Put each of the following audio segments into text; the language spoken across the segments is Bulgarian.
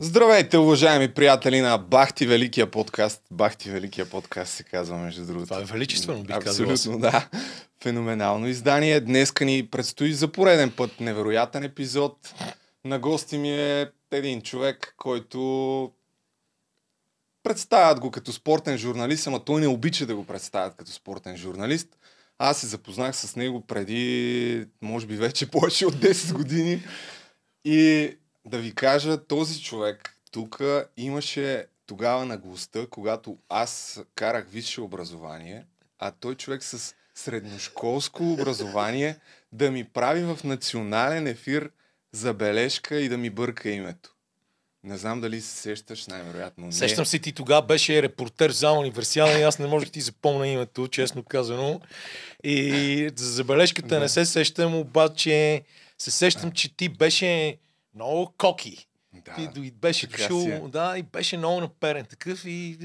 Здравейте, уважаеми приятели на Бахти Великия подкаст. Бахти Великия подкаст се казва, между другото. Това е величествено, Абсолютно, казал. да. Феноменално издание. Днеска ни предстои за пореден път невероятен епизод. На гости ми е един човек, който представят го като спортен журналист, ама той не обича да го представят като спортен журналист. Аз се запознах с него преди, може би вече повече от 10 години. И да ви кажа, този човек тук имаше тогава на гостта, когато аз карах висше образование, а той човек с средношколско образование да ми прави в национален ефир забележка и да ми бърка името. Не знам дали се сещаш, най-вероятно. Не. Сещам се, ти тогава беше репортер за универсиада и аз не можех да ти запомня името, честно казано. И за забележката не се сещам, обаче се сещам, че ти беше много коки. Да, Ти дой- беше си е. дошъл, да, и беше много наперен такъв и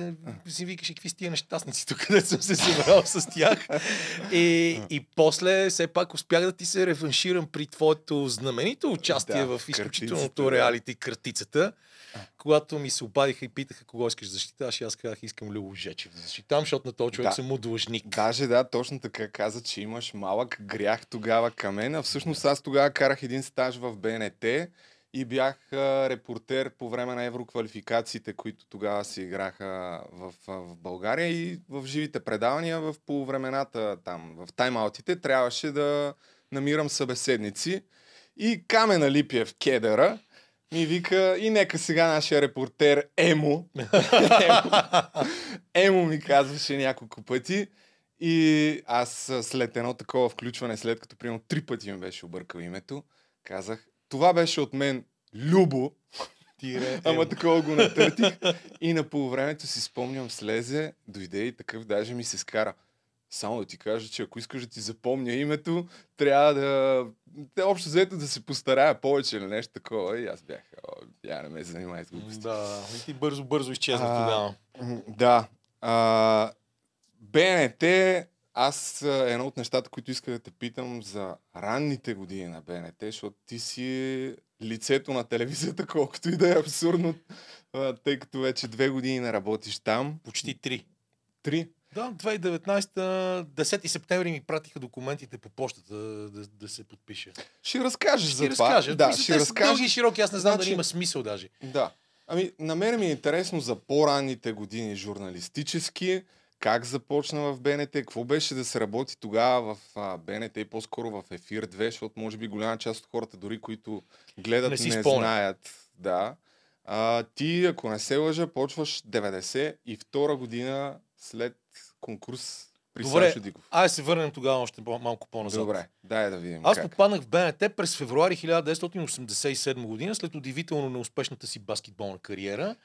си викаше, какви сте тия нещастници тук, където съм се събрал с тях. И, и после все пак успях да ти се реванширам при твоето знаменито участие Да, в изключителното реалити Кратицата. Когато ми се обадиха и питаха кого искаш да защитаваш, аз казах, искам Любо Жечев да защитавам, защото на този човек Да. съм му длъжник. Даже да, точно така каза, че имаш малък грях тогава към мен. А всъщност аз тогава карах един стаж в БНТ и бях репортер по време на евроквалификациите, които тогава се играха в, в България и в живите предавания в по времената там, в тайм-аутите, трябваше да намирам събеседници. И Камена Липиев Кедъра ми вика и нека сега нашия репортер Емо, Емо, Емо ми казваше няколко пъти и аз след едно такова включване, след като примерно три пъти ми беше объркал името, казах, това беше от мен Любо, Тире, ама такова го натъртих и на полувремето си спомням, слезе, дойде и такъв даже ми се скара. Само да ти кажа, че ако искаш да ти запомня името, трябва да... Те общо взето да се постарая повече или нещо такова. И аз бях, я не ме занимай с глупости. Да, и ти бързо-бързо изчезна тогава. Да. А, БНТ, аз едно от нещата, които исках да те питам за ранните години на БНТ, защото ти си лицето на телевизията, колкото и да е абсурдно, тъй като вече две години не работиш там. Почти три. Три. Да, 2019, 10 септември ми пратиха документите по почтата да, да се подпиша. Ще разкажеш Ще за това. разкажа. Да, Мисля, ще разкажеш. Дълги и широки, аз не знам Значи- дали има смисъл даже. Да. Ами, на мен ми е интересно за по-ранните години журналистически, как започна в БНТ, какво беше да се работи тогава в БНТ и по-скоро в Ефир 2, защото може би голяма част от хората, дори които гледат, Не не, знаят. Да. А, ти, ако не се лъжа, почваш 92 година след конкурс при Добре, Сашо Диков. Айде се върнем тогава още малко по-назад. Добре, дай да видим Аз как. попаднах в БНТ през февруари 1987 година, след удивително неуспешната си баскетболна кариера.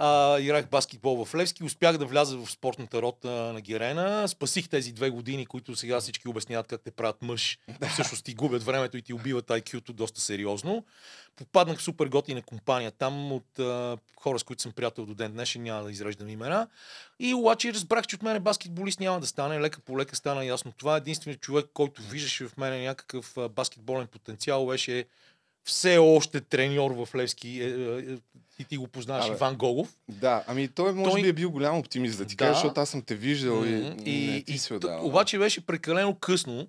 А, играх баскетбол в Левски, успях да вляза в спортната рота на Герена. Спасих тези две години, които сега всички обясняват как те правят мъж. Всъщност ти губят времето и ти убиват IQ-то доста сериозно. Попаднах в супер готина компания там от а, хора, с които съм приятел до ден днешен, няма да изреждам имена. И обаче разбрах, че от мен баскетболист няма да стане. Лека по лека стана ясно. Това е единственият човек, който виждаше в мен някакъв баскетболен потенциал. Беше все още треньор в Левски. Е, е, е, и ти го познаваш, Иван Голов. Да, ами той може Той- би е бил голям оптимист, да ти Да. кажа, защото аз съм те виждал и, Мгм. не ти и си отдавал. обаче беше прекалено късно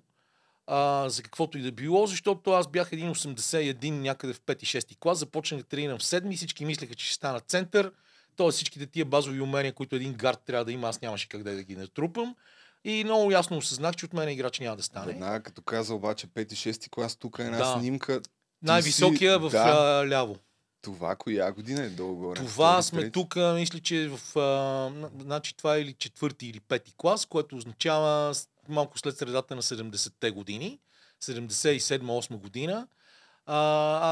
а, за каквото и да било, защото аз бях 1,81 някъде в 5-6 клас, започнах да тренирам в 7 всички мислеха, че ще стана център. Тоест всичките тия базови умения, които един гард трябва да има, аз нямаше как да ги натрупам. И много ясно осъзнах, че от мен играч няма да стане. Веднага като каза обаче 5-6 клас, тук е една Да. снимка. Най-високия си- в да. ляво. Това коя година е долу-горе? Това Втори, сме тук, мисля, че в... А, на- значи това е или четвърти или пети клас, което означава малко след средата на 70-те години. 77-8 година. А,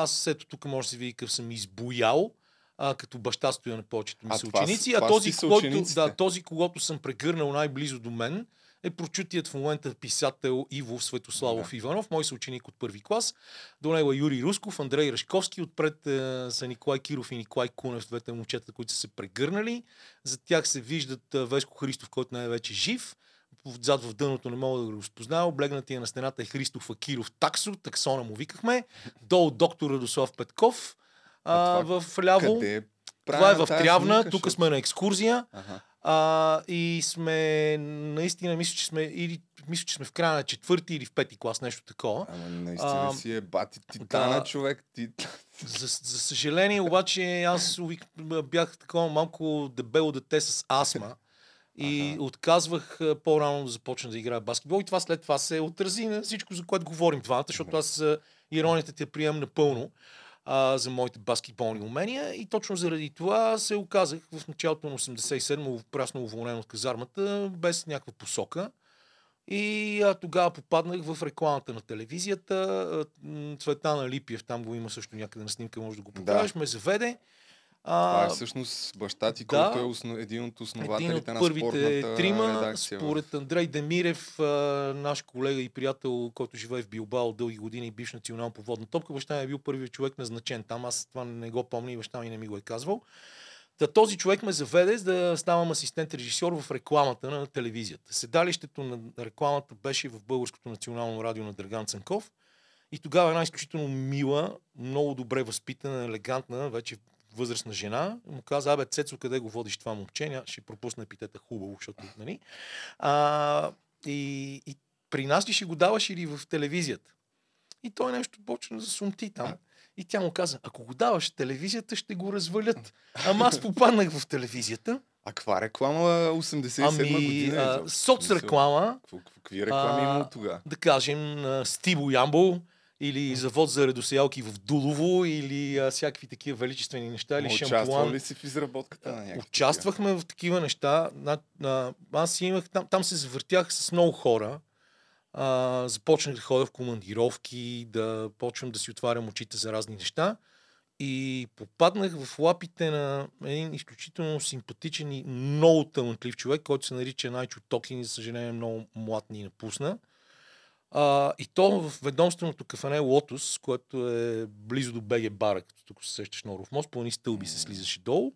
аз ето тук може да се види какъв съм избоял. А, като баща стоя на повечето ми А, това съученици. с- А това този, който, съучениците. да, този, когато съм прегърнал най-близо до мен, е прочутият в момента писател Иво Светославов Да. Иванов, мой съученик от първи клас. До него е Юрий Русков, Андрей Рашковски, отпред е, са Николай Киров и Николай Кунев, двете момчета, които са се прегърнали. За тях се виждат е, Веско Христов, който не е жив. Зад в дъното не мога да го разпозная. Облегнатия на стената е Христов Акиров Таксо, таксона му викахме. Долу доктор Радослав Петков. а, това в ляво. Къде? Това е в Трявна, тук сме на екскурзия. Ага. А, и сме, наистина, мисля, че сме, или, мисля, че сме в края на четвърти или в пети клас, нещо такова. Ама наистина А, си е бати титана да. човек. Ти... За, за съжаление, обаче, аз увик- бях такова малко дебело дете с астма. И Аха. отказвах по-рано да започна да играя баскетбол. И това след това се отрази на всичко, за което говорим двамата, защото аз иронията те приемам напълно а, за моите баскетболни умения. И точно заради това се оказах в началото на 87 прясно уволнен от казармата, без някаква посока. И а, тогава попаднах в рекламата на телевизията. А, м, Цветана Липиев, там го има също някъде на снимка, може да го покажеш, ме заведе. Това А, е всъщност баща ти, да. който е основ... един от един основателите от на първите трима, редакция. според Андрей Демирев, а, наш колега и приятел, който живее в Билбао дълги години и бивш национал по водна топка. Баща ми е бил първият човек назначен там. Аз това не го помня и баща ми не ми го е казвал. Та този човек ме заведе за да ставам асистент режисьор в рекламата на телевизията. Седалището на рекламата беше в Българското национално радио на Драган Цанков. И тогава една изключително мила, много добре възпитана, елегантна, вече възрастна жена, му каза, абе, Цецо, къде го водиш това момче? Ще пропусна епитета хубаво, защото, нали? А, и, и при нас ли ще го даваш или в телевизията? И той нещо почна да сумти там. И тя му каза, ако го даваш в телевизията, ще го развалят. Ама аз попаднах в телевизията. А каква реклама 87 Ами, година? а, изобщо? соц Смисъл, реклама, Какво, какво- какви реклами А, има тогава? да кажем, на Стиво Ямбол, или завод за редосеялки в Дулово, или а, всякакви такива величествени неща, или Ма шампуан. Участвал ли си в изработката на някакви? Участвахме в такива неща. На, на, аз имах, там, там се завъртях с много хора. А, започнах да ходя в командировки, да почвам да си отварям очите за разни неща. И попаднах в лапите на един изключително симпатичен и много талантлив човек, който се нарича Найчо Токин и, за съжаление, много млад ни напусна. А, и то в ведомственото кафене Лотос, което е близо до БГ Бара, като тук се сещаш на Оров мост, по едни стълби се слизаше долу.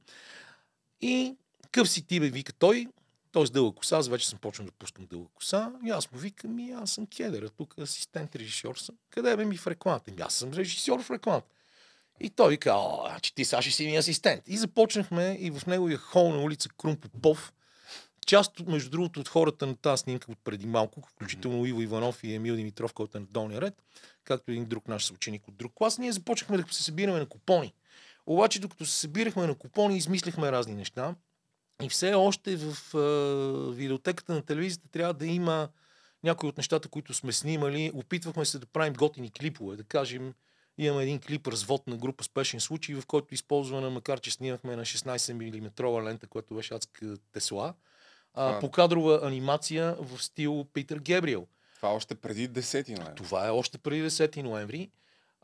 И къв си ти, бе, вика той, той с дълга коса, аз вече съм почнал да пускам дълга коса. И аз му викам, ми аз съм кедър, а тук асистент режисьор съм. Къде бе ми в рекламата? Ми аз съм режисьор в рекламата. И той вика, о, значи ти сега ще си ми асистент. И започнахме и в неговия хол на улица Крум Попов, част, между другото, от хората на тази снимка от преди малко, включително Иво Иванов и Емил Димитров, който е на долния ред, както един друг наш съученик от друг клас, ние започнахме да се събираме на купони. Обаче, докато се събирахме на купони, измисляхме разни неща. И все още в е, видеотеката на телевизията трябва да има някои от нещата, които сме снимали. Опитвахме се да правим готини клипове. Да кажем, имаме един клип развод на група Спешен случай, в който използваме, макар че снимахме на 16 мм лента, която беше адска Тесла, а, А. покадрова анимация в стил Питър Гебриел. Това още преди 10 ноември. Това е още преди 10 ноември.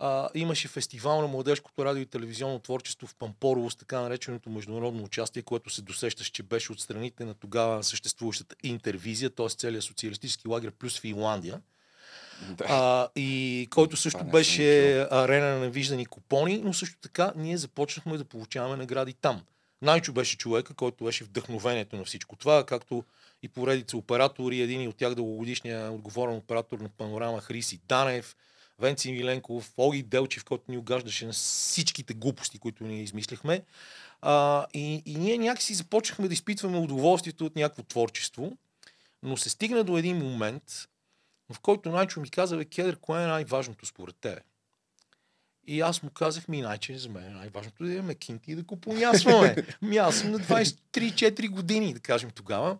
А, имаше фестивал на младежкото радио и телевизионно творчество в Пампорово с така нареченото международно участие, което се досещаш, че беше от страните на тогава съществуващата интервизия, т.е. целият социалистически лагер плюс Финландия. Да. А, и който също Това беше арена на невиждани купони, но също така ние започнахме да получаваме награди там. Найчо беше човека, който беше вдъхновението на всичко това, както и поредица оператори, един от тях дългогодишния отговорен оператор на панорама Хриси Данев, Венци Миленков, Оги Делчев, който ни огаждаше на всичките глупости, които ние измисляхме. А, и, и ние някакси започнахме да изпитваме удоволствието от някакво творчество, но се стигна до един момент, в който Найчо ми каза, бе, Кедър, кое е най-важното според тебе? И аз му казах, ми, Найче, за мен е най-важното да имаме кинти и да купонясваме. ми аз съм на 23-4 години, да кажем тогава.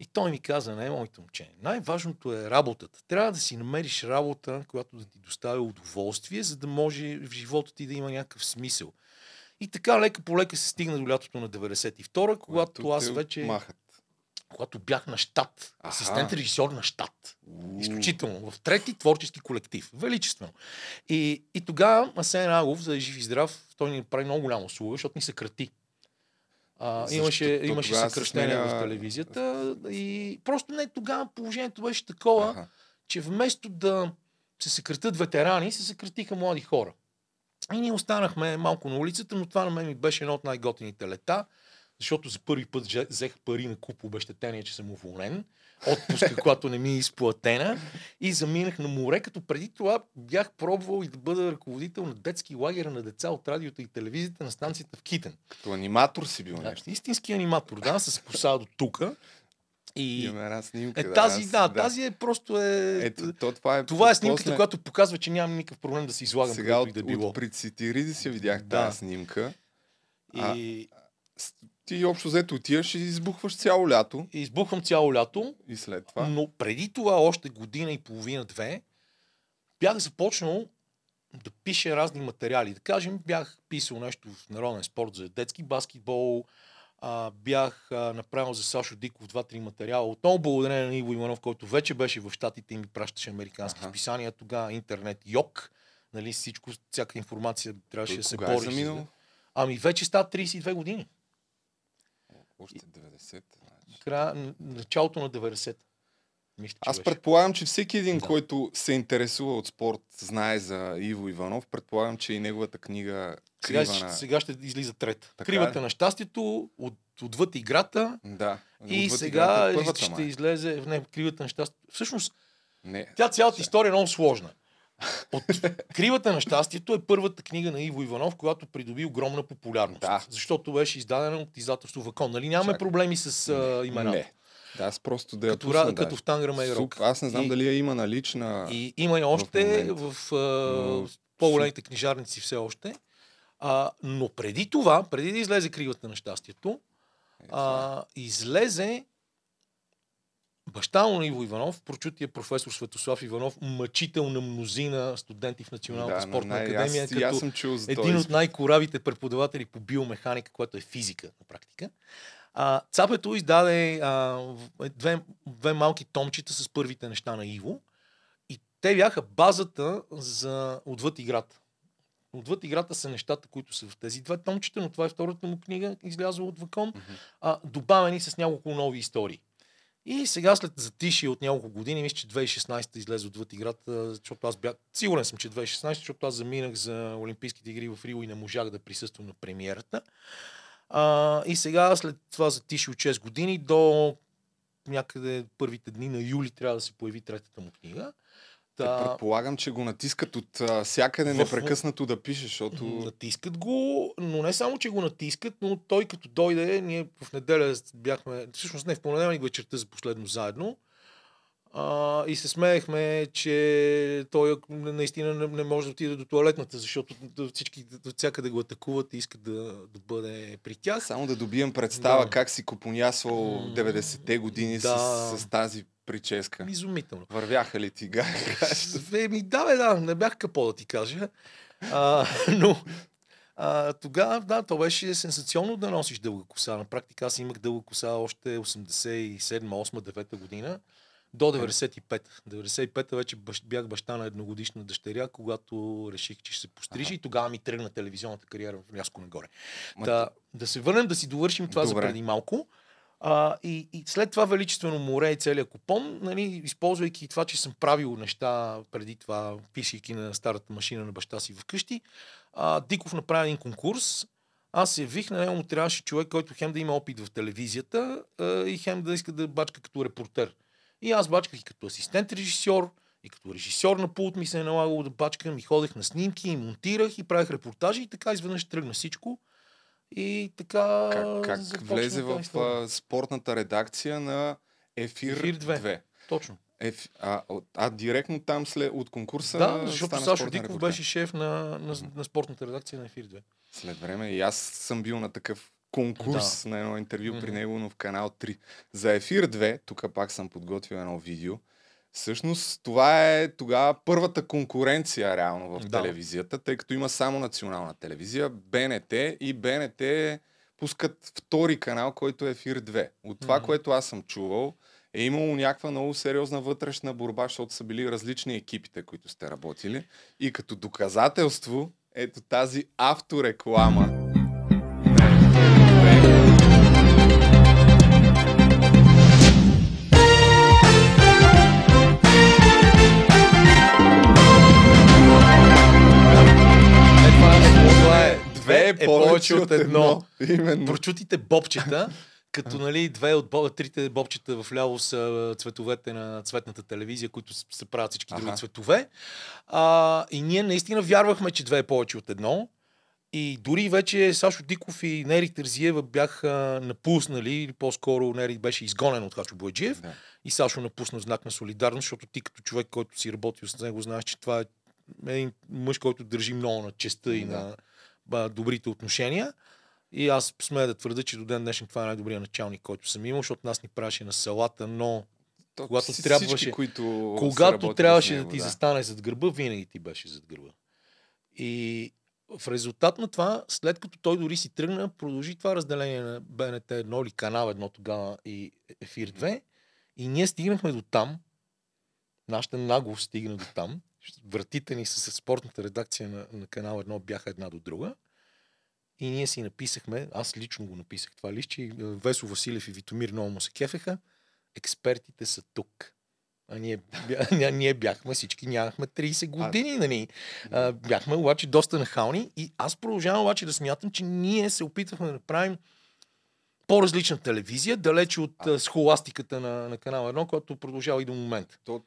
И той ми каза, не, моето момче, най-важното е работата. Трябва да си намериш работа, която да ти доставя удоволствие, за да може в живота ти да има някакъв смисъл. И така лека по лека се стигна до лятото на 92-а, когато аз вече, Махат. Когато бях на щат, Аха. асистент режисьор на щат. Изключително. В трети творчески колектив. Величествено. И, и тогава Асен Агов, за да е жив и здрав, той ни прави много голяма услуга, защото ни съкрати. А, Защо? имаше имаше съкръщение сменя- в телевизията и просто не тогава положението беше такова, Аха. че вместо да се съкратят ветерани, се съкратиха млади хора. И ние останахме малко на улицата, но това на мен ми беше едно от най-готините лета, защото за първи път взех пари на куп обещетение, че съм уволнен. Отпуска, която не ми е изплатена. И заминах на море, като преди това бях пробвал и да бъда ръководител на детски лагера на деца от радиото и телевизията на станцията в Китен. Като аниматор си бил Да, нещо. истински аниматор, да, с коса до тука. И Имаме една снимка. е, тази, аз- да, тази е просто е... Ето, то, това е, това е снимката, после- която показва, че нямам никакъв проблем да се излагам Сега от, и да било. от при Цитириди си видях Да. тази снимка. И, С- Ти общо взето отиваш и избухваш цяло лято и избухвам цяло лято, и след това. но преди това, още година и половина-две, бях започнал да пиша разни материали. Да кажем, бях писал нещо в Народен спорт за детски баскетбол, а, бях а, направил за Сашо Диков два-три материала. Отново благодарение на Иво Иванов, който вече беше в Штатите и ми пращаше американски Аха. списания. Тогава интернет йок. Нали, всичко, всяка информация трябваше Той да се е бори. заминал? Ами вече става 32 години. Още 90. Значи. Края, началото на 90. Мисля, Аз беше. предполагам, че всеки един, Да. който се интересува от спорт, знае за Иво Иванов. Предполагам, че и неговата книга Сега, Крива на... сега ще излиза трета. Така Кривата е. на щастието, от, отвъд играта. Да. И Отвъд сега играта е първата, ще май. излезе, не, кривата на щастието. Всъщност, Не. тя цялата история е много сложна. От Кривата на щастието е първата книга на Иво Иванов, която придоби огромна популярност. Да. Защото беше издадена от издателство Вакон. Нали нямаме Чакай. проблеми с а, имената. Не. Да, аз просто да я Като, пусна, да. като в Танграма и Рок. Аз не знам И- дали я има налична. И има и още в, а, Но- по-големите книжарници все още. А, но преди това, преди да излезе Кривата на щастието, Е, а, излезе баща му на Иво Иванов, прочутия професор Светослав Иванов, мъчител на мнозина студенти в Националната да, спортна най- академия, аз, и аз като съм чул за един от най-коравите преподаватели по биомеханика, което е физика на практика. А, Цапето издаде а, в- две, две малки томчета с първите неща на Иво и те бяха базата за отвъд играта. Отвъд играта са нещата, които са в тези две томчета, но това е втората му книга, излязла от Вакон, Мгм. а, добавени с няколко нови истории. И сега след затишие от няколко години, мисля, че 2016 излезе отвъд играта, защото аз бях, сигурен съм, че 2016, защото аз заминах за Олимпийските игри в Рио и не можах да присъствам на премиерата. А, и сега след това затиши от 6 години до някъде първите дни на юли трябва да се появи третата му книга. Те предполагам, че го натискат от а, всякъде В- непрекъснато да пише, защото... Натискат го, но не само, че го натискат, но той като дойде, ние в неделя бяхме, всъщност не в понеделник вечерта за последно заедно, а, и се смеехме, че той наистина не, не може да отиде до туалетната, защото всички от всякъде го атакуват и искат да, да бъде при тях. Само да добием представа Да. как си купонясвал М, 90-те години да. с, с тази прическа. Изумително. Вървяха ли ти? Еми, да, бе, да, не бях капо да ти кажа. А, но а, тогава, да, то беше сенсационно да носиш дълга коса. На практика аз имах дълга коса още 87, 8, 9 година. До 95. 95-та вече бях баща на едногодишна дъщеря, когато реших, че ще се пострижи Аха. и тогава ми тръгна телевизионната кариера в рязко нагоре. Ма Да, да се върнем, да си довършим това Добре. за преди малко. А, и, и след това Величествено море и целият купон, нали, използвайки това, че съм правил неща преди това, пишейки на старата машина на баща си вкъщи, а, Диков направи един конкурс. Аз се явих, на него му трябваше човек, който хем да има опит в телевизията а, и хем да иска да бачка като репортер. И аз бачках и като асистент режисьор, и като режисьор на пулт ми се е налагало да бачкам, и ходех на снимки, и монтирах, и правех репортажи, и така изведнъж тръгна всичко. И така... Как, как влезе в а, спортната редакция на Ефир, Ефир 2. 2? Точно. Еф... А, а директно там след, от конкурса Да, защото Сашо Диков репортер. беше шеф на, на, на спортната редакция на Ефир 2. След време и аз съм бил на такъв конкурс на едно интервю при Мгм. него, но в канал 3. За Ефир 2, тук пак съм подготвил едно видео. Всъщност това е тогава първата конкуренция реално в Да. телевизията, тъй като има само национална телевизия, БНТ и БНТ пускат втори канал, който е Ефир 2. От това, Мгм. което аз съм чувал, е имало някаква много сериозна вътрешна борба, защото са били различни екипите, които сте работили. И като доказателство, ето тази автореклама. Е, повече от едно. Именно. Прочутите бобчета, като нали, две от бо- трите бобчета в ляво са цветовете на цветната телевизия, които се правят всички други Аха. цветове. А, и ние наистина вярвахме, че две е повече от едно. И дори вече Сашо Диков и Нери Тързиева бяха напуснали, или по-скоро Нери беше изгонен от Хачо Бояджиев. Да. И Сашо напусна в знак на солидарност, защото ти като човек, който си работил с него, знаеш, че това е един мъж, който държи много на честа и Да. на добрите отношения. И аз смея да твърда, че до ден днешен това е най-добрият началник, който съм имал, защото нас ни правеше на салата, но То, когато всички, трябваше- които когато трябваше него, да ти застане зад гърба, винаги ти беше зад гърба. И в резултат на това, след като той дори си тръгна, продължи това разделение на БНТ 1 или канал 1 тогава и Ефир 2. И ние стигнахме до там, нашата наглост стигна до там, вратите ни с спортната редакция на, на канал 1 бяха една до друга. И ние си написахме, аз лично го написах това лище, е, Весо Василев и Витомир много му се кефеха, експертите са тук. А ние, бя, ние бяхме всички, нямахме 30 години, нали? А, бяхме обаче доста нахални и аз продължавам обаче да смятам, че ние се опитвахме да направим по-различна телевизия, далече от а, схоластиката на, на канал 1, която продължава и до момента. То,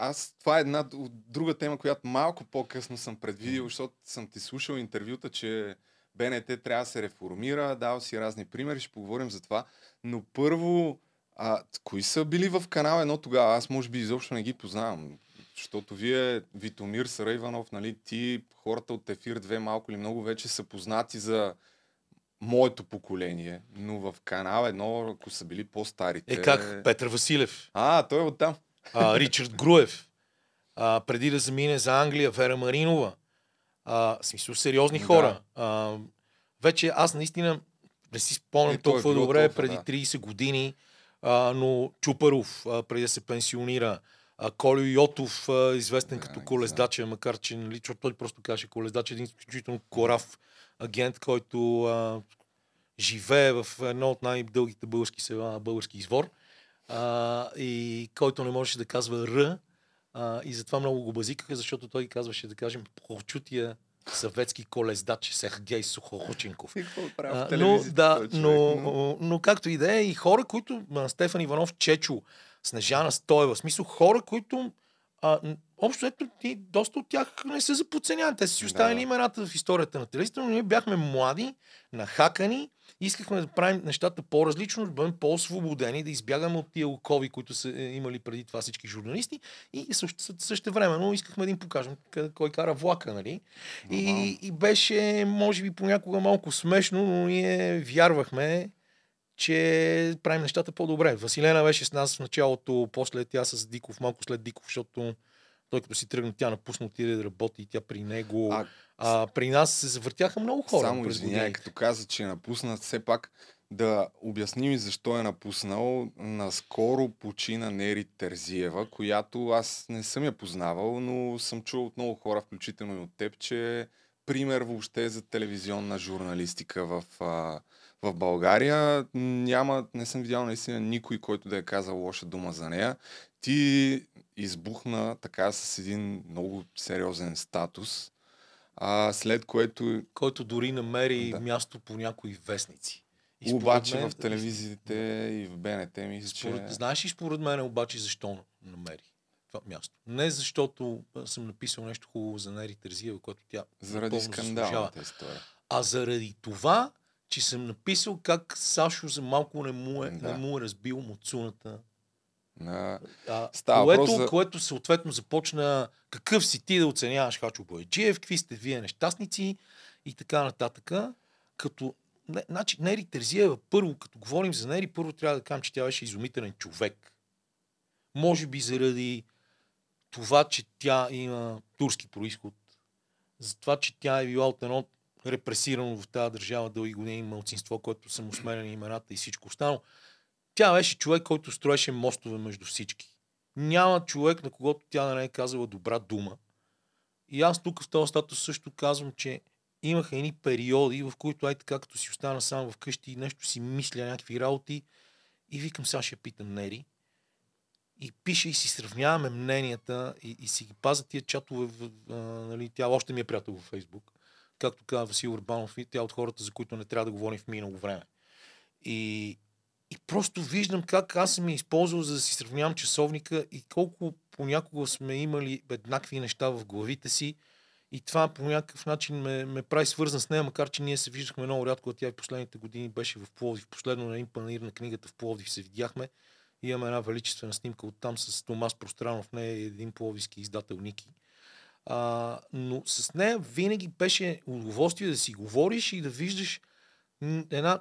аз, това е една друга тема, която малко по-късно съм предвидил, защото съм ти слушал интервюта, че БНТ трябва да се реформира, дал си разни примери, ще поговорим за това. Но първо, а, кои са били в канал едно тогава? Аз може би изобщо не ги познавам. Защото вие, Витомир Сарайванов, нали, ти, хората от Ефир 2 малко или много вече са познати за моето поколение, но в канал едно, ако са били по-старите... Е как? Петър Василев, А, той е оттам. А, Ричард Груев, а, преди да замине за Англия, Вера Маринова. А, в смисъл, сериозни Да. хора. А, вече аз наистина не си спомням Е, той е толкова било добре, толкова, преди да. 30 години, а, но Чупаров, а, преди да се пенсионира, а, Колю Йотов, а, известен Да, като колездача, макар че нали, той просто каже колездач, е един изключително корав агент, който а, живее в едно от най-дългите български села, български извор, а, и който не можеше да казва Р, а, и затова много го базикаха, защото той казваше, да кажем, прочутия съветски колездач Сергей Сухорученков. И А, но, да, човек? но, но както и да е, и хора, които, Стефан Иванов, Чечо, Снежана Стоева, в смисъл хора, които а, общо ето ти, доста от тях не са за подценяване. Те са си Да. оставили имената в историята на телевизията, но ние бяхме млади, нахакани, искахме да правим нещата по-различно, да бъдем по-освободени, да избягаме от тия окови, които са е, имали преди това всички журналисти и също, също времено искахме да им покажем къде- кой кара влака, нали? И, и беше, може би, понякога малко смешно, но ние вярвахме, че правим нещата по-добре. Василена беше с нас в началото, после тя с Диков, малко след Диков, защото той като си тръгна, тя напусна, отиде да работи и тя при него. А, А, при нас се завъртяха много хора. Само извиняй, като каза, че е напуснат, все пак да обясним и защо е напуснал. Наскоро почина Нери Терзиева, която аз не съм я познавал, но съм чул от много хора, включително и от теб, че е пример въобще за телевизионна журналистика в, в България. Няма, не съм видял наистина никой, който да е казал лоша дума за нея. Ти избухна така с един много сериозен статус, а, след което Който дори намери Да. място по някои вестници. И Обаче мен- в телевизиите и в БНТ мисля, че... Според, знаеш ли според мен обаче защо намери това място? Не защото съм написал нещо хубаво за Нери Терзиева, което тя Заради скандалната история. а заради това, че съм написал как Сашо за малко не му е, Да. не му е разбил муцуната. На... Става което, за- което съответно започна какъв си ти да оценяваш Хачо Бояджиев, какви сте вие нещастници и така нататък. Като, не, значи, Нери Терзиева, първо, като говорим за Нери, първо трябва да кажем, че тя беше изумителен човек. Може би заради това, че тя има турски происход, за това, че тя е била от едно репресирано в тази държава дълги години мълцинство, което са му сменени имената и всичко останало. Тя беше човек, който строеше мостове между всички. Няма човек, на когото тя не е казала добра дума. И аз тук в този статус също казвам, че имаха едни периоди, в които ай така, като си остана сам вкъщи и нещо си мисля някакви работи и викам, сега ще питам Нери. И пише и си сравняваме мненията и, и си ги пазя тия чатове. В, а, нали, тя още ми е приятел във Фейсбук. както каза Васил Урбанов, тя е от хората, за които не трябва да говорим в минало време. И, и просто виждам как аз съм я използвал, за да си сравнявам часовника и колко понякога сме имали еднакви неща в главите си. И това по някакъв начин ме, ме прави свързан с нея, макар че ние се виждахме много рядко, а тя в последните години беше в Пловдив. Последно на един панир на книгата в Пловдив се видяхме. Имаме една величествена снимка от там с Томас Пространов, не е един пловдивски издател Ники. А, но с нея винаги беше удоволствие да си говориш и да виждаш една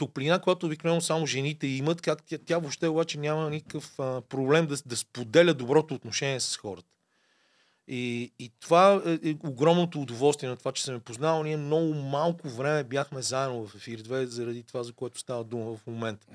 топлина, която обикновено само жените имат, как тя, тя въобще обаче няма никакъв а, проблем да, да споделя доброто отношение с хората. И, и това е, е огромното удоволствие на това, че съм познал. Ние много малко време бяхме заедно в ефир 2, заради това, за което става дума в момента.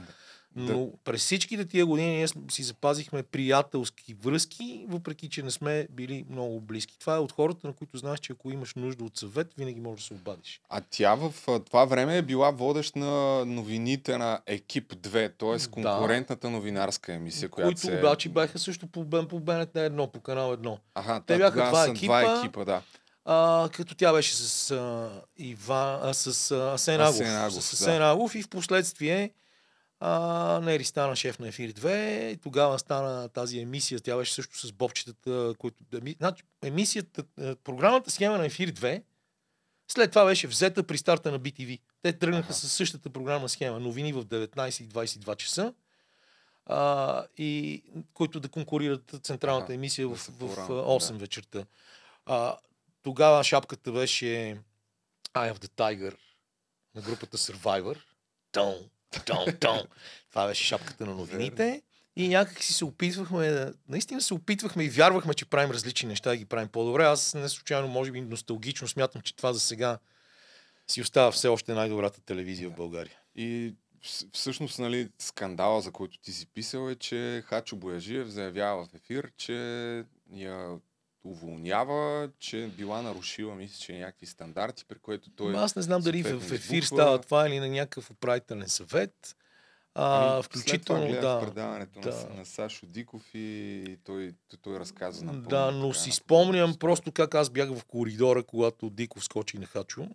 Но да. през всичките тия години ние си запазихме приятелски връзки, въпреки че не сме били много близки. Това е от хората, на които знаеш, че ако имаш нужда от съвет, винаги можеш да се обадиш. А тя в това време е била водещ на новините на Екип 2, т.е. конкурентната новинарска емисия, която които се... обаче бяха също по, по БНТ едно, по канал едно. Ага, Те бяха два екипа, два екипа да. А, като тя беше с, а, Ива, а, с а, Асен Агов. Асен Агов, с Асен да. Агов и в последствие а, Нери стана шеф на Ефир 2 и тогава стана тази емисия. Тя беше също с бобчетата, които... Значи, емисията, е, програмата схема на Ефир 2 след това беше взета при старта на BTV. Те тръгнаха ага. с същата програмна схема. Новини в 19.22 часа. А, и които да конкурират централната ага, емисия в, в, в 8 да. вечерта. А, тогава шапката беше Eye of the Tiger на групата Survivor. Тон, Тон, тон. Това беше шапката на новините. И някак си се опитвахме, наистина се опитвахме и вярвахме, че правим различни неща и ги правим по-добре. Аз не случайно, може би носталгично смятам, че това за сега си остава все още най-добрата телевизия в България. И всъщност, нали, скандала, за който ти си писал е, че Хачо Бояжиев заявява в ефир, че я уволнява, че била нарушила, мисля, че някакви стандарти, при което той... Аз не знам дали в ефир става това или на някакъв управителен съвет. А, ами, включително, след това да. предаването да. На, на Сашо Диков и той, той, той разказа на Да, но така, си спомням просто как аз бях в коридора, когато Диков скочи на Хачо.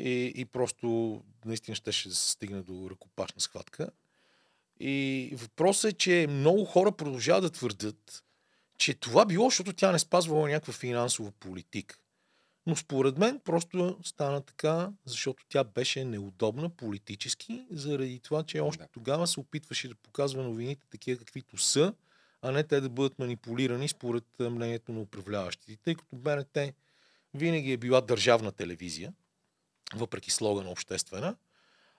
И, и просто наистина ще се стигне до ръкопашна схватка. И въпросът е, че много хора продължават да твърдят, че това било, защото тя не спазвала някаква финансова политика. Но според мен просто стана така, защото тя беше неудобна политически, заради това, че още тогава се опитваше да показва новините такива каквито са, а не те да бъдат манипулирани според мнението на управляващите. Тъй като БНТ винаги е била държавна телевизия, въпреки слогана обществена,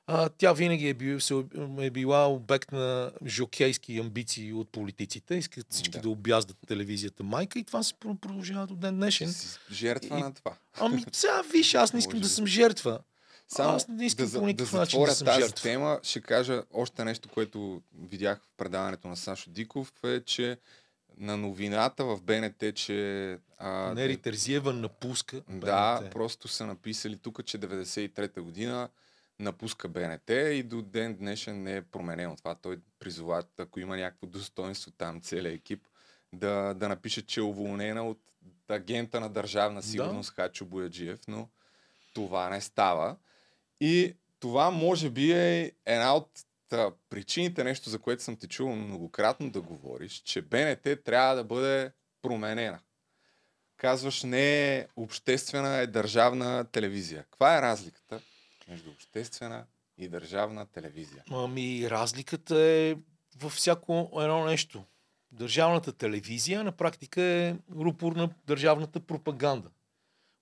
а, тя винаги е, бил, е била обект на жокейски амбиции от политиците. Искат всички да, да обяздат телевизията майка и това се продължава до ден днешен. Жертва и, на това. Ами сега виж, аз не искам да съм жертва. Само аз не искам да, по никакъв да начин да съм тази жертва. тема, ще кажа още нещо, което видях в предаването на Сашо Диков, е, че на новината в БНТ, че... А, Нери Терзиева напуска Да, БНТ. просто са написали тук, че 93-та година напуска БНТ и до ден днешен не е променено това. Той призова, ако има някакво достоинство там, целият екип, да, да напише, че е уволнена от агента на държавна сигурност да. Хачо Бояджиев, но това не става. И това може би е една от причините, нещо за което съм ти чувал многократно да говориш, че БНТ трябва да бъде променена. Казваш не е обществена, е държавна телевизия. Каква е разликата? Между обществена и държавна телевизия? Ами, разликата е във всяко едно нещо. Държавната телевизия на практика е рупор на държавната пропаганда.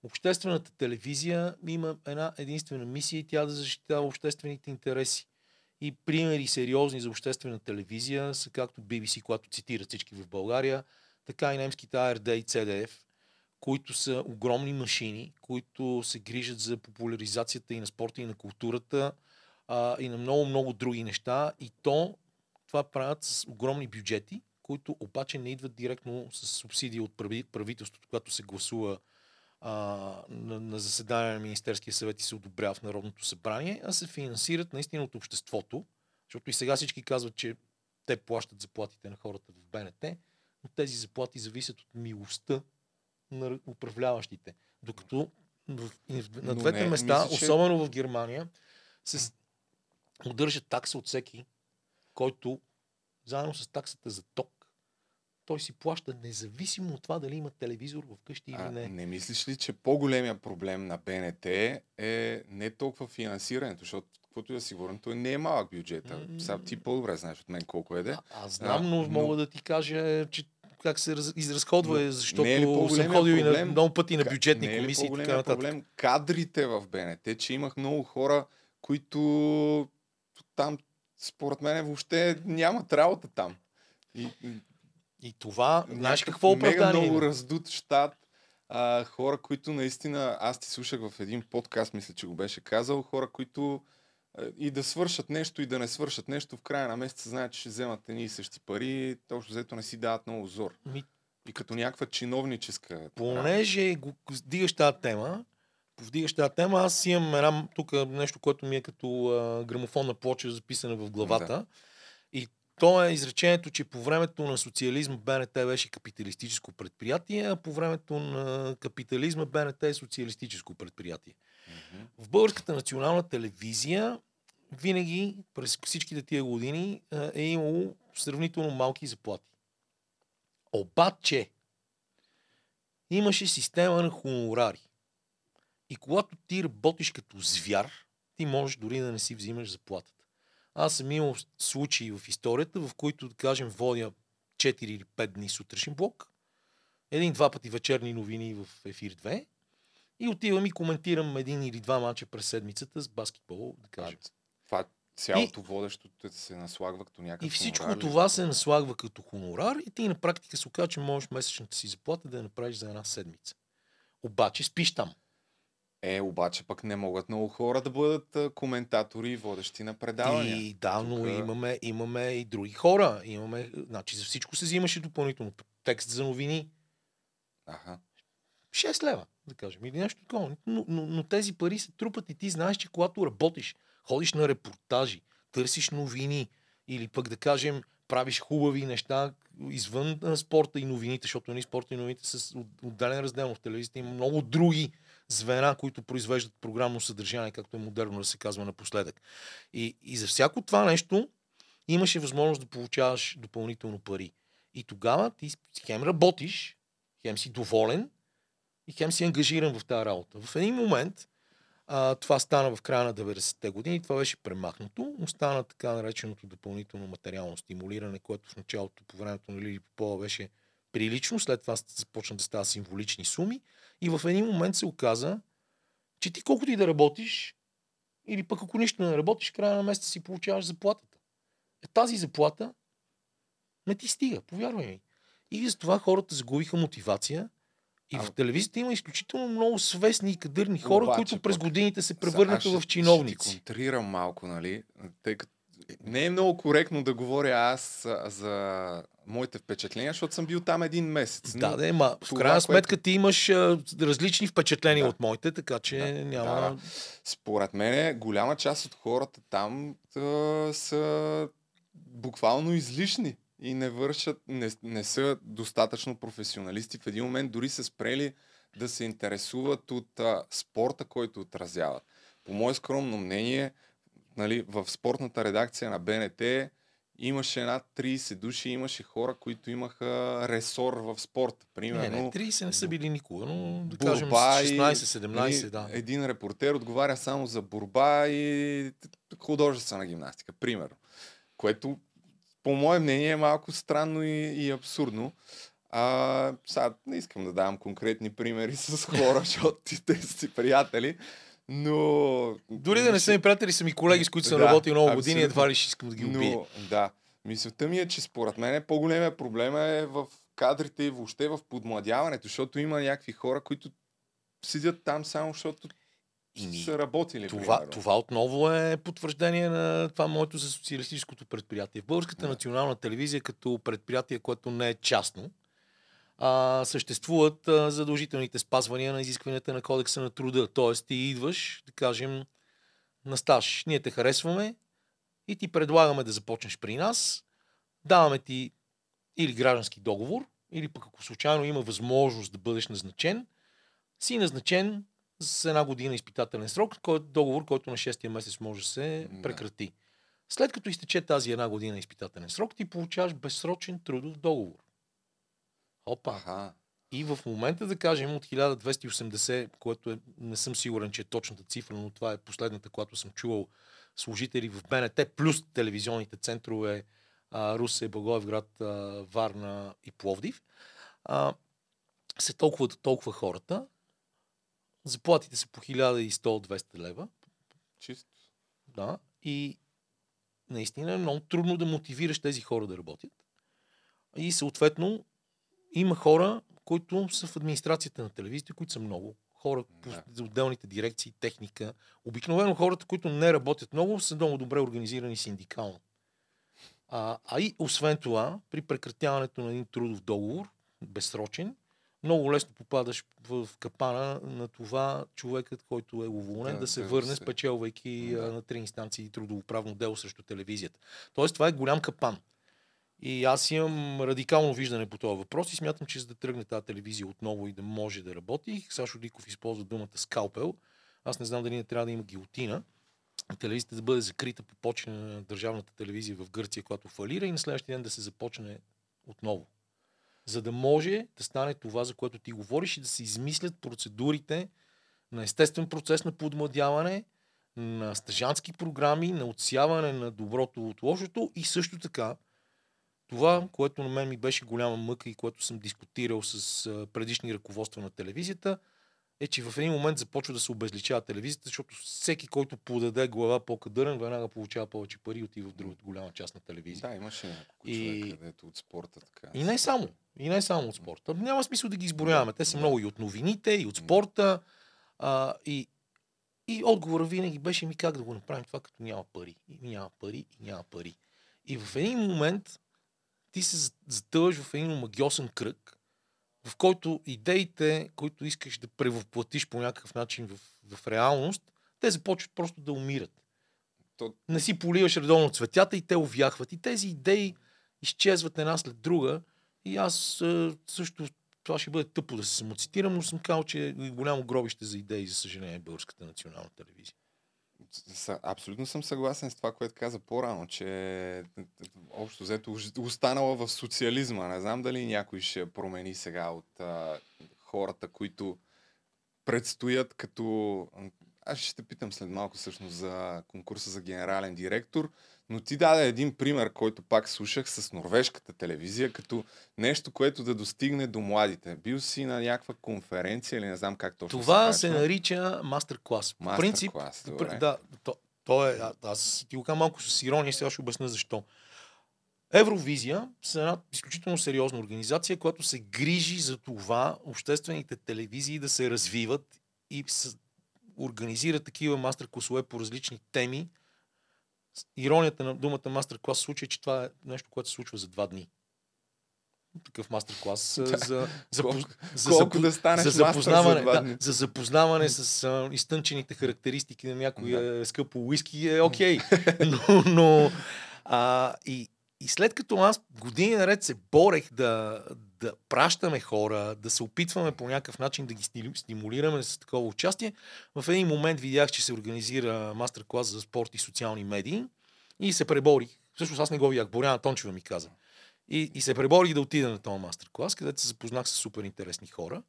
Обществената телевизия има една единствена мисия и тя да защитава обществените интереси. И примери сериозни за обществена телевизия са както BBC, която цитират всички в България, така и немските ARD и CDF, които са огромни машини, които се грижат за популяризацията и на спорта, и на културата, а, и на много-много други неща. И то това правят с огромни бюджети, които обаче не идват директно с субсидии от правителството, когато се гласува а, на, на заседание на Министерския съвет и се одобрява в Народното събрание, а се финансират наистина от обществото, защото и сега всички казват, че те плащат заплатите на хората в БНТ, но тези заплати зависят от милостта на управляващите. Докато в, на двете не, места, мисля, че- особено в Германия, се удържа такса от всеки, който заедно с таксата за ток, той си плаща независимо от това дали има телевизор в къщи или не. не мислиш ли, че по-големия проблем на БНТ е не толкова финансирането, защото каквото да си говорим, той не е малък бюджет. Сега ти по-добре знаеш от мен колко е де. А, аз знам, но, но- мога да ти кажа, че как се раз, изразходва, Но защото не е съм ходил и на проблем? много пъти на бюджетни не е комисии и така по-големия нататък. проблем кадрите в БНТ, че имах много хора, които там, според мен, въобще нямат работа там. И, И това, знаеш какво Мега оправдание много има? раздут щат. А, хора, които наистина, аз ти слушах в един подкаст, мисля, че го беше казал, хора, които и да свършат нещо, и да не свършат нещо, в края на месеца знаят, че ще вземат едни и същи пари, точно взето не си дават много зор. Ми, И като някаква чиновническа... понеже го вдигаш тази тема, повдигаш тази тема, аз имам една, тук нещо, което ми е като а, грамофонна плоча, записана в главата. И то е изречението, че по времето на социализма БНТ беше капиталистическо предприятие, а по времето на капитализма БНТ е социалистическо предприятие. Мгм. В българската национална телевизия винаги през всичките тия години е имало сравнително малки заплати. Обаче имаше система на хонорари. И когато ти работиш като звяр, ти можеш дори да не си взимаш заплатата. Аз съм имал случаи в историята, в които, да кажем, водя 4 или 5 дни сутрешен блок, един-два пъти вечерни новини в ефир 2 и отивам и коментирам един или два мача през седмицата с баскетбол, да кажем. Това цялото водещо те се наслагва като някакъв И всичко хонорар ли? това се наслагва като хонорар и ти на практика се оказва, че можеш месечната си заплата да я направиш за една седмица. Обаче спиш там. Е, обаче пък не могат много хора да бъдат коментатори и водещи на предавания. И да, но Тук- имаме, имаме и други хора. Имаме, значи за всичко се взимаше допълнително. Текст за новини. Аха. 6 лева, да кажем, или нещо такова. Но, но, но тези пари се трупат и ти знаеш, че когато работиш, ходиш на репортажи, търсиш новини или пък да кажем правиш хубави неща извън спорта и новините, защото нали, спорта и новините са отделен раздел в телевизията. Има много други звена, които произвеждат програмно съдържание, както е модерно да се казва напоследък. И, и за всяко това нещо имаше възможност да получаваш допълнително пари. И тогава ти хем работиш, хем си доволен и хем си ангажиран в тази работа. В един момент а, това стана в края на 90-те години, това беше премахнато, остана така нареченото допълнително материално стимулиране, което в началото по времето на Лили Попова беше прилично, след това започна да става символични суми и в един момент се оказа, че ти колкото и да работиш, или пък ако нищо не работиш, края на месеца си получаваш заплатата. Е, тази заплата не ти стига, повярвай ми. И за това хората загубиха мотивация. И А, в телевизията има изключително много свестни и кадърни хора, Обаче които през годините се превърнаха ще- в Ще ти чиновници. контрирам малко, нали? Тъй като не е много коректно да говоря аз за моите впечатления, защото съм бил там един месец. но- Да, да, ма в крайна което- сметка ти имаш а, различни впечатления Да. от моите, така че Да, няма... да. Според мен голяма част от хората там а, са буквално излишни и не вършат, не, не са достатъчно професионалисти. В един момент дори са спрели да се интересуват от а, спорта, който отразяват. По мое скромно мнение, нали, в спортната редакция на БНТ имаше над 30 души, имаше хора, които имаха ресор в спорта. Не, Примерно, не, 30 не са били никога, но да кажем и, 16-17, нали, да. Един репортер отговаря само за борба и художествена гимнастика, примерно. Което, по мое мнение, е малко странно и, и абсурдно. А, сега не искам да давам конкретни примери с хора, защото ти те си приятели, но... Дори да не са ми приятели, са ми колеги, с които съм Да, работил много години, едва ли ще искам да ги убия. Но, да. Мисълта ми е, че според мен по-големия проблем е в кадрите и въобще в подмладяването, защото има някакви хора, които седят там само защото Ими, са работили. Това, примерно. това отново е потвърждение на това моето за социалистическото предприятие. В Българската Да. национална телевизия като предприятие, което не е частно, а, съществуват а, задължителните спазвания на изискванията на кодекса на труда. Тоест ти идваш, да кажем, на стаж. Ние те харесваме и ти предлагаме да започнеш при нас. Даваме ти или граждански договор, или пък ако случайно има възможност да бъдеш назначен, си назначен с една година изпитателен срок, който договор, който на 6-я месец може да се прекрати. След като изтече тази една година изпитателен срок, ти получаваш безсрочен трудов договор. Опа. Аха. И в момента, да кажем, от 1280, което е, не съм сигурен, че е точната цифра, но това е последната, която съм чувал, служители в БНТ, плюс телевизионните центрове а, Русе, Благоевград, а, Варна и Пловдив, а, се толкова, толкова хората. Заплатите са по 1100-200 лева. Чисто. Да, и наистина е много трудно да мотивираш тези хора да работят. И съответно има хора, които са в администрацията на телевизията, които са много. Хора по Да. за отделните дирекции, техника. Обикновено хората, които не работят много, са много добре организирани синдикално. А, а и освен това, при прекратяването на един трудов договор, безсрочен, много лесно попадаш в капана на това човекът, който е уволнен, Да, да, се да върне, се- спечелвайки Да. на три инстанции трудовоправно дело срещу телевизията. Тоест, това е голям капан. И аз имам радикално виждане по този въпрос и смятам, че за да тръгне тази телевизия отново и да може да работи, Сашо Диков използва думата скалпел. Аз не знам дали не трябва да има гилотина. Телевизията да бъде закрита по почина на държавната телевизия в Гърция, която фалира и на следващия ден да се започне отново. За да може да стане това, за което ти говориш и да се измислят процедурите на естествен процес на подмладяване, на стъжански програми, на отсяване на доброто от лошото и също така това, което на мен ми беше голяма мъка и което съм дискутирал с предишни ръководства на телевизията, е, че в един момент започва да се обезличава телевизията, защото всеки, който подаде глава по-кадърен, веднага получава повече пари и отива в другата голяма част на телевизия. Да, имаше няколко И- човека, където от спорта така. И не само. И не само от спорта. Няма смисъл да ги изброяваме. Те са много и от новините, и от спорта. А, и, и отговора винаги беше ми как да го направим това, като няма пари. И няма пари, и няма пари. И в един момент ти се затъваш в един магиосен кръг, в който идеите, които искаш да превъплатиш по някакъв начин в, в реалност, те започват просто да умират. То- Не си поливаш редовно цветята и те увяхват. И тези идеи изчезват една след друга. И аз също, това ще бъде тъпо да се самоцитирам, но съм казал, че е голямо гробище за идеи, за съжаление, българската национална телевизия. Абсолютно съм съгласен с това, което каза по-рано, че общо взето останала в социализма. Не знам дали някой ще промени сега от а, хората, които предстоят като... Аз ще те питам след малко всъщност за конкурса за генерален директор, но ти даде един пример, който пак слушах с норвежката телевизия, като нещо, което да достигне до младите. Бил си на някаква конференция или не знам как точно Това се се нарича мастер клас. По Мастер принцип, добре. да, то, то е, а- аз ти го казвам малко с ирония, сега ще обясня защо. Евровизия са една изключително сериозна организация, която се грижи за това обществените телевизии да се развиват и организира такива мастер-класове по различни теми. Иронията на думата мастер-клас случай, е, че това е нещо, което се случва за два дни. Такъв мастер-клас Да. за, за, Колко- поз- за, колко запо- да станеш за запознаване, два да, дни? за запознаване с а, изтънчените характеристики на някой Да. е, скъпо уиски е окей. но, но а, и, и след като аз години наред се борех да, да пращаме хора, да се опитваме по някакъв начин да ги стимулираме с такова участие, в един момент видях, че се организира мастер-клас за спорт и социални медии и се преборих. Всъщност аз не го видях, Боряна Тончева ми каза. И, и се преборих да отида на този мастер-клас, където се запознах с супер интересни хора.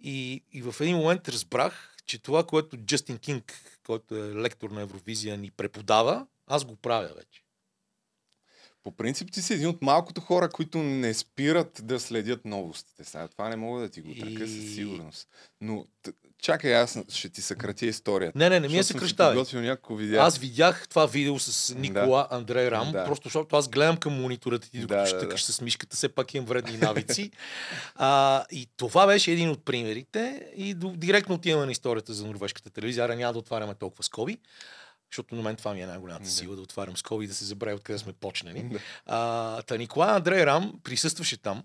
И, и в един момент разбрах, че това, което Джастин Кинг, който е лектор на Евровизия, ни преподава, аз го правя вече. По принцип ти си един от малкото хора, които не спират да следят новостите. Сега това не мога да ти го отрека И- със сигурност. Но т- чакай, аз ще ти съкратя историята. Не, не, не ми я си съкръщавай. Аз видях това видео с Никола да. Андрей Рам, Да. просто защото аз гледам към монитората ти, докато Да, да, да, щъкаш да. с мишката, все пак имам вредни навици. а, и това беше един от примерите и до, директно отиваме на историята за норвежката телевизия. Ара няма да отваряме толкова скоби, защото на мен това ми е най-голямата сила, да отварям скоби и да се забравя откъде сме почнали. Да. А, та Николай Андрей Рам присъстваше там.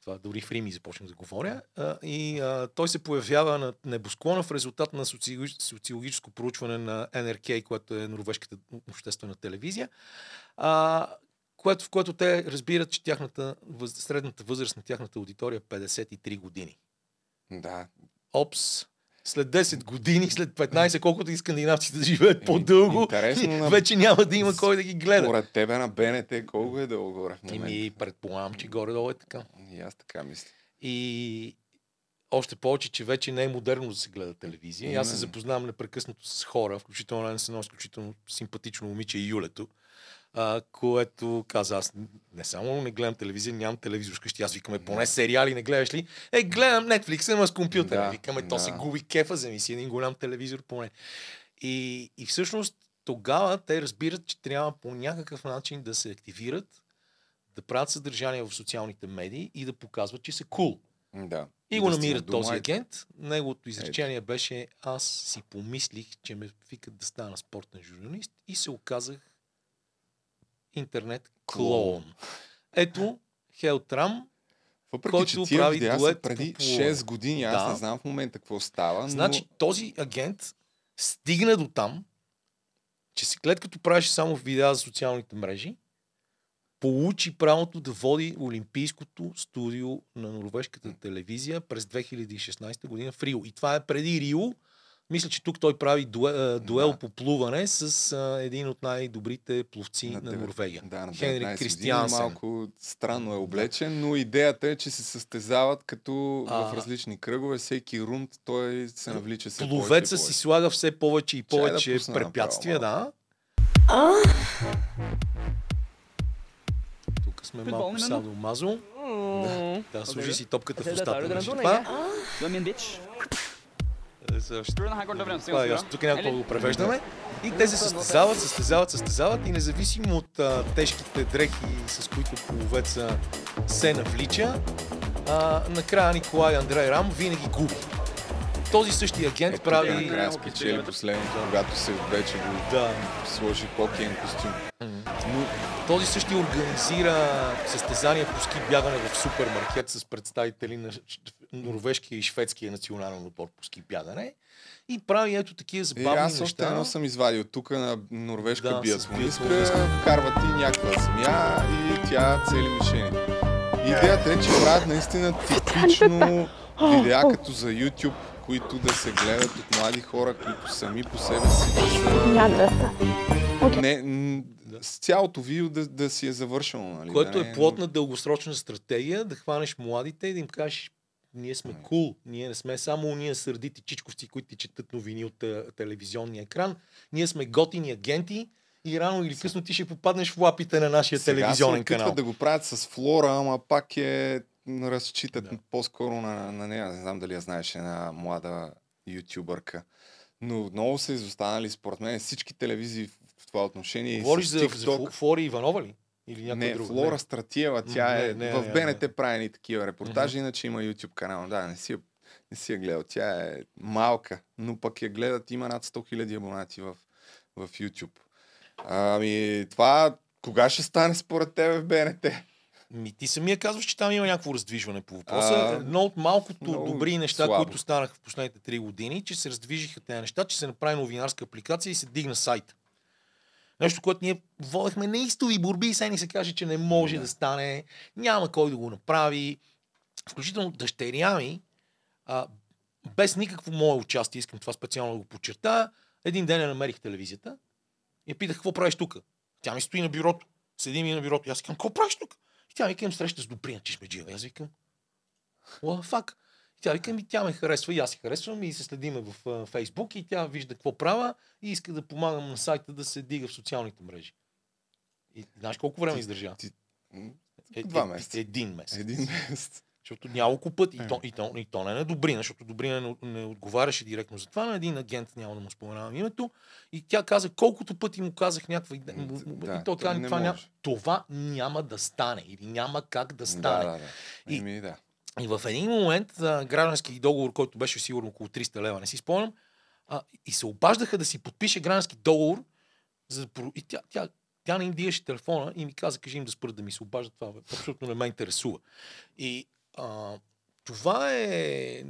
Това дори в Рими започнах да говоря. А, и а, той се появява на небосклона в резултат на социологич- социологическо проучване на НРК, което е норвежката обществена телевизия, а, което, в което те разбират, че тяхната, средната възраст на тяхната аудитория е 53 години. Да. Опс. След 10 години, след 15, колкото и скандинавците да живеят по-дълго, интересно на- вече няма да има кой да ги гледа. Според тебе на БНТ колко е долу горе в момента? Еми, предполагам, че горе-долу е така. И аз така мисля. И още повече, че вече не е модерно да се гледа телевизия. И аз се запознавам непрекъснато с хора, включително с едно изключително симпатично момиче Юлето, а, което каза, аз не само не гледам телевизия, нямам телевизор вкъщи. Аз викаме, поне сериали не гледаш ли? Е, гледам Netflix, ама с компютъра. Да, викаме, то да. се губи кефа, вземи си един голям телевизор поне. И, и всъщност тогава те разбират, че трябва по някакъв начин да се активират, да правят съдържание в социалните медии и да показват, че са кул. Cool. Да. И го да намира стигнат до този младите. агент. Неговото изречение беше аз си помислих, че ме викат да стана спортен журналист и се оказах интернет клоун. Ето, Хелтрам, Въпреки, който че тия прави видеа дует преди по 6 години, аз Да. не знам в момента какво става, но... значи този агент стигна до там, че след като правеше само видеа за социалните мрежи, получи правото да води Олимпийското студио на норвежката телевизия през 2016 година в Рио. И това е преди Рио. Мисля, че тук той прави дуел, дуел Да. по плуване с а, един от най-добрите пловци на, девет- Норвегия. Да, на Хенрик 19 години, Кристиансен. малко странно е облечен, но идеята е, че се състезават като А. в различни кръгове. Всеки рунд той се навлича все повече и Пловеца си слага все повече и да повече пусна препятствия, направо да. Тук сме малко садо мазо. Да, служи си топката в устата. dette er също. Tror du den her går til å bremse Това е ganske ясно. Тук няма какво да Eller? го превеждаме. И те се състезават, състезават, състезават и независимо от а, тежките дрехи, с които половеца се навлича, а, накрая Николай Андрей Рам винаги губи. Този същия агент Ето, прави... Е, накрая спечели последното, когато се вече го Да. сложи хокейн костюм. Но този същия организира състезания по ски бягане в супермаркет с представители на норвежкия и шведския национален отбор по ски бягане и прави ето такива забавни аз още неща. едно съм извадил тук на норвежка Да, биатлонистка. Вкарват и някаква змия и тя цели мишени. Идеята е, че правят наистина типично видеа като за YouTube, които да се гледат от млади хора, които сами по себе си да са... Не, с цялото видео да, да си е завършено. Нали? Което да не е плотна дългосрочна стратегия да хванеш младите и да им кажеш ние сме кул, cool. ние не сме само уния сърдити чичковци, които ти четат новини от те- телевизионния екран. Ние сме готини агенти и рано или късно ти ще попаднеш в лапите на нашия Сега телевизионен се канал. да го правят с Флора, ама пак е разчитат Да. по-скоро на, на нея. Не знам дали я знаеш, една млада ютубърка. Но много са изостанали според мен всички телевизии в, в това отношение. Говориш за, за TikTok. Флори Иванова ли? Или някой Не, друг? Флора Стратиева, М, тя не, е не, в не, БНТ не. прави ни такива репортажи, иначе има YouTube канал. Да, не си, не си я гледал. Тя е малка, но пък я гледат, има над 100 000 абонати в, в YouTube. Ами, това кога ще стане според тебе в БНТ? Ми, ти самия казваш, че там има някакво раздвижване по въпроса. А, Едно от малкото много добри неща, слабо. които станаха в последните три години, че се раздвижиха тези неща, че се направи новинарска апликация и се дигна сайт. Нещо, което ние водехме неистови борби и сега ни се каже, че не може да. Да. стане, няма кой да го направи. Включително дъщеря ми, а, без никакво мое участие, искам това специално да го подчертая, един ден я намерих телевизията и я питах какво правиш тук. Тя ми стои на бюрото. Седи ми на бюрото. И аз казвам, какво правиш тук? И тя ми към среща с Добрина Чешмеджиева. Аз викам, what the fuck? И тя вика, ми тя ме харесва и аз се харесвам и се следиме в Фейсбук и тя вижда какво правя и иска да помагам на сайта да се дига в социалните мрежи. И знаеш колко време Ти- издържа? ти- Е, два е, месеца. Един месец. Един месец. Защото няколко пъти, и, Е. то, и, то, и то не на Добрина, защото Добрина не, не отговаряше директно за това, на един агент, няма да му споменавам името, и тя каза, колкото пъти му казах някаква идея, да, и то не това, няма, това няма да стане, или няма как да стане. Да, да, да. И- Еми, да. И в един момент а, граждански договор, който беше сигурно около 300 лева, не си спомням, а, и се обаждаха да си подпише граждански договор, за, и тя, тя, тя не им диеше телефона и ми каза, кажи им да спрат да ми се обаждат, това абсолютно не ме интересува. И а, това е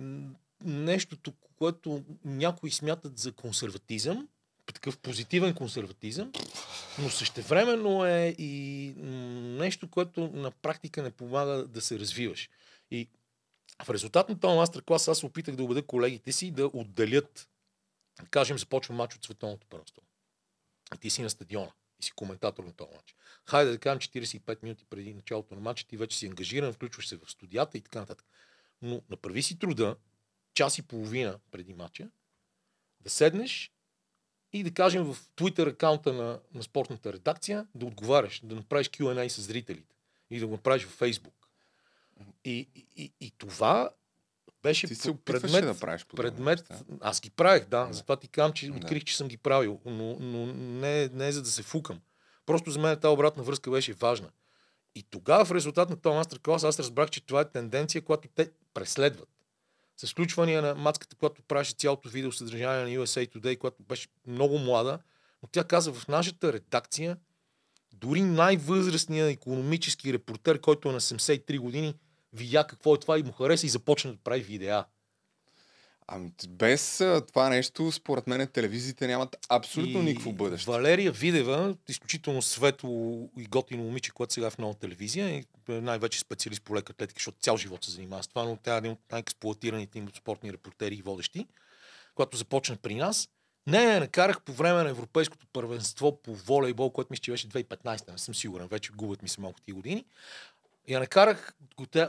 нещото, което някои смятат за консерватизъм, такъв позитивен консерватизъм, но същевременно е и нещо, което на практика не помага да се развиваш. И В резултат на този мастер-клас аз опитах да убедя колегите си да отделят, кажем, започва матч от световното първенство. Ти си на стадиона и си коментатор на този матч. Хайде да кажем 45 минути преди началото на матча, ти вече си ангажиран, включваш се в студията и така нататък. Но направи си труда, час и половина преди матча, да седнеш и да кажем в Twitter акаунта на, на спортната редакция да отговаряш, да направиш Q&A с зрителите и да го направиш в Facebook. И, и, и, това беше Ти се предмет, да правиш подобни предмет. неща. Аз ги правех, да. Да. Затова ти казвам, че Да. открих, че съм ги правил. Но, но не, не е за да се фукам. Просто за мен тази обратна връзка беше важна. И тогава в резултат на този мастер-клас аз разбрах, че това е тенденция, която те преследват. С включвания на мацката, която правеше цялото видео съдържание на USA Today, която беше много млада, но тя каза в нашата редакция, дори най-възрастният економически репортер, който е на 73 години, видя какво е това и му хареса и започна да прави видеа. Ами, без това нещо, според мен, телевизиите нямат абсолютно И никакво бъдеще. Валерия Видева, изключително светло и готино момиче, което сега е в нова телевизия, и е най-вече специалист по лека атлетика, защото цял живот се занимава с това, но тя е един от най-експлуатираните им спортни репортери и водещи, когато започна при нас. Не, я накарах по време на Европейското първенство по волейбол, което мисля, че беше 2015, не съм сигурен, вече губят ми се малко тия години. Я накарах,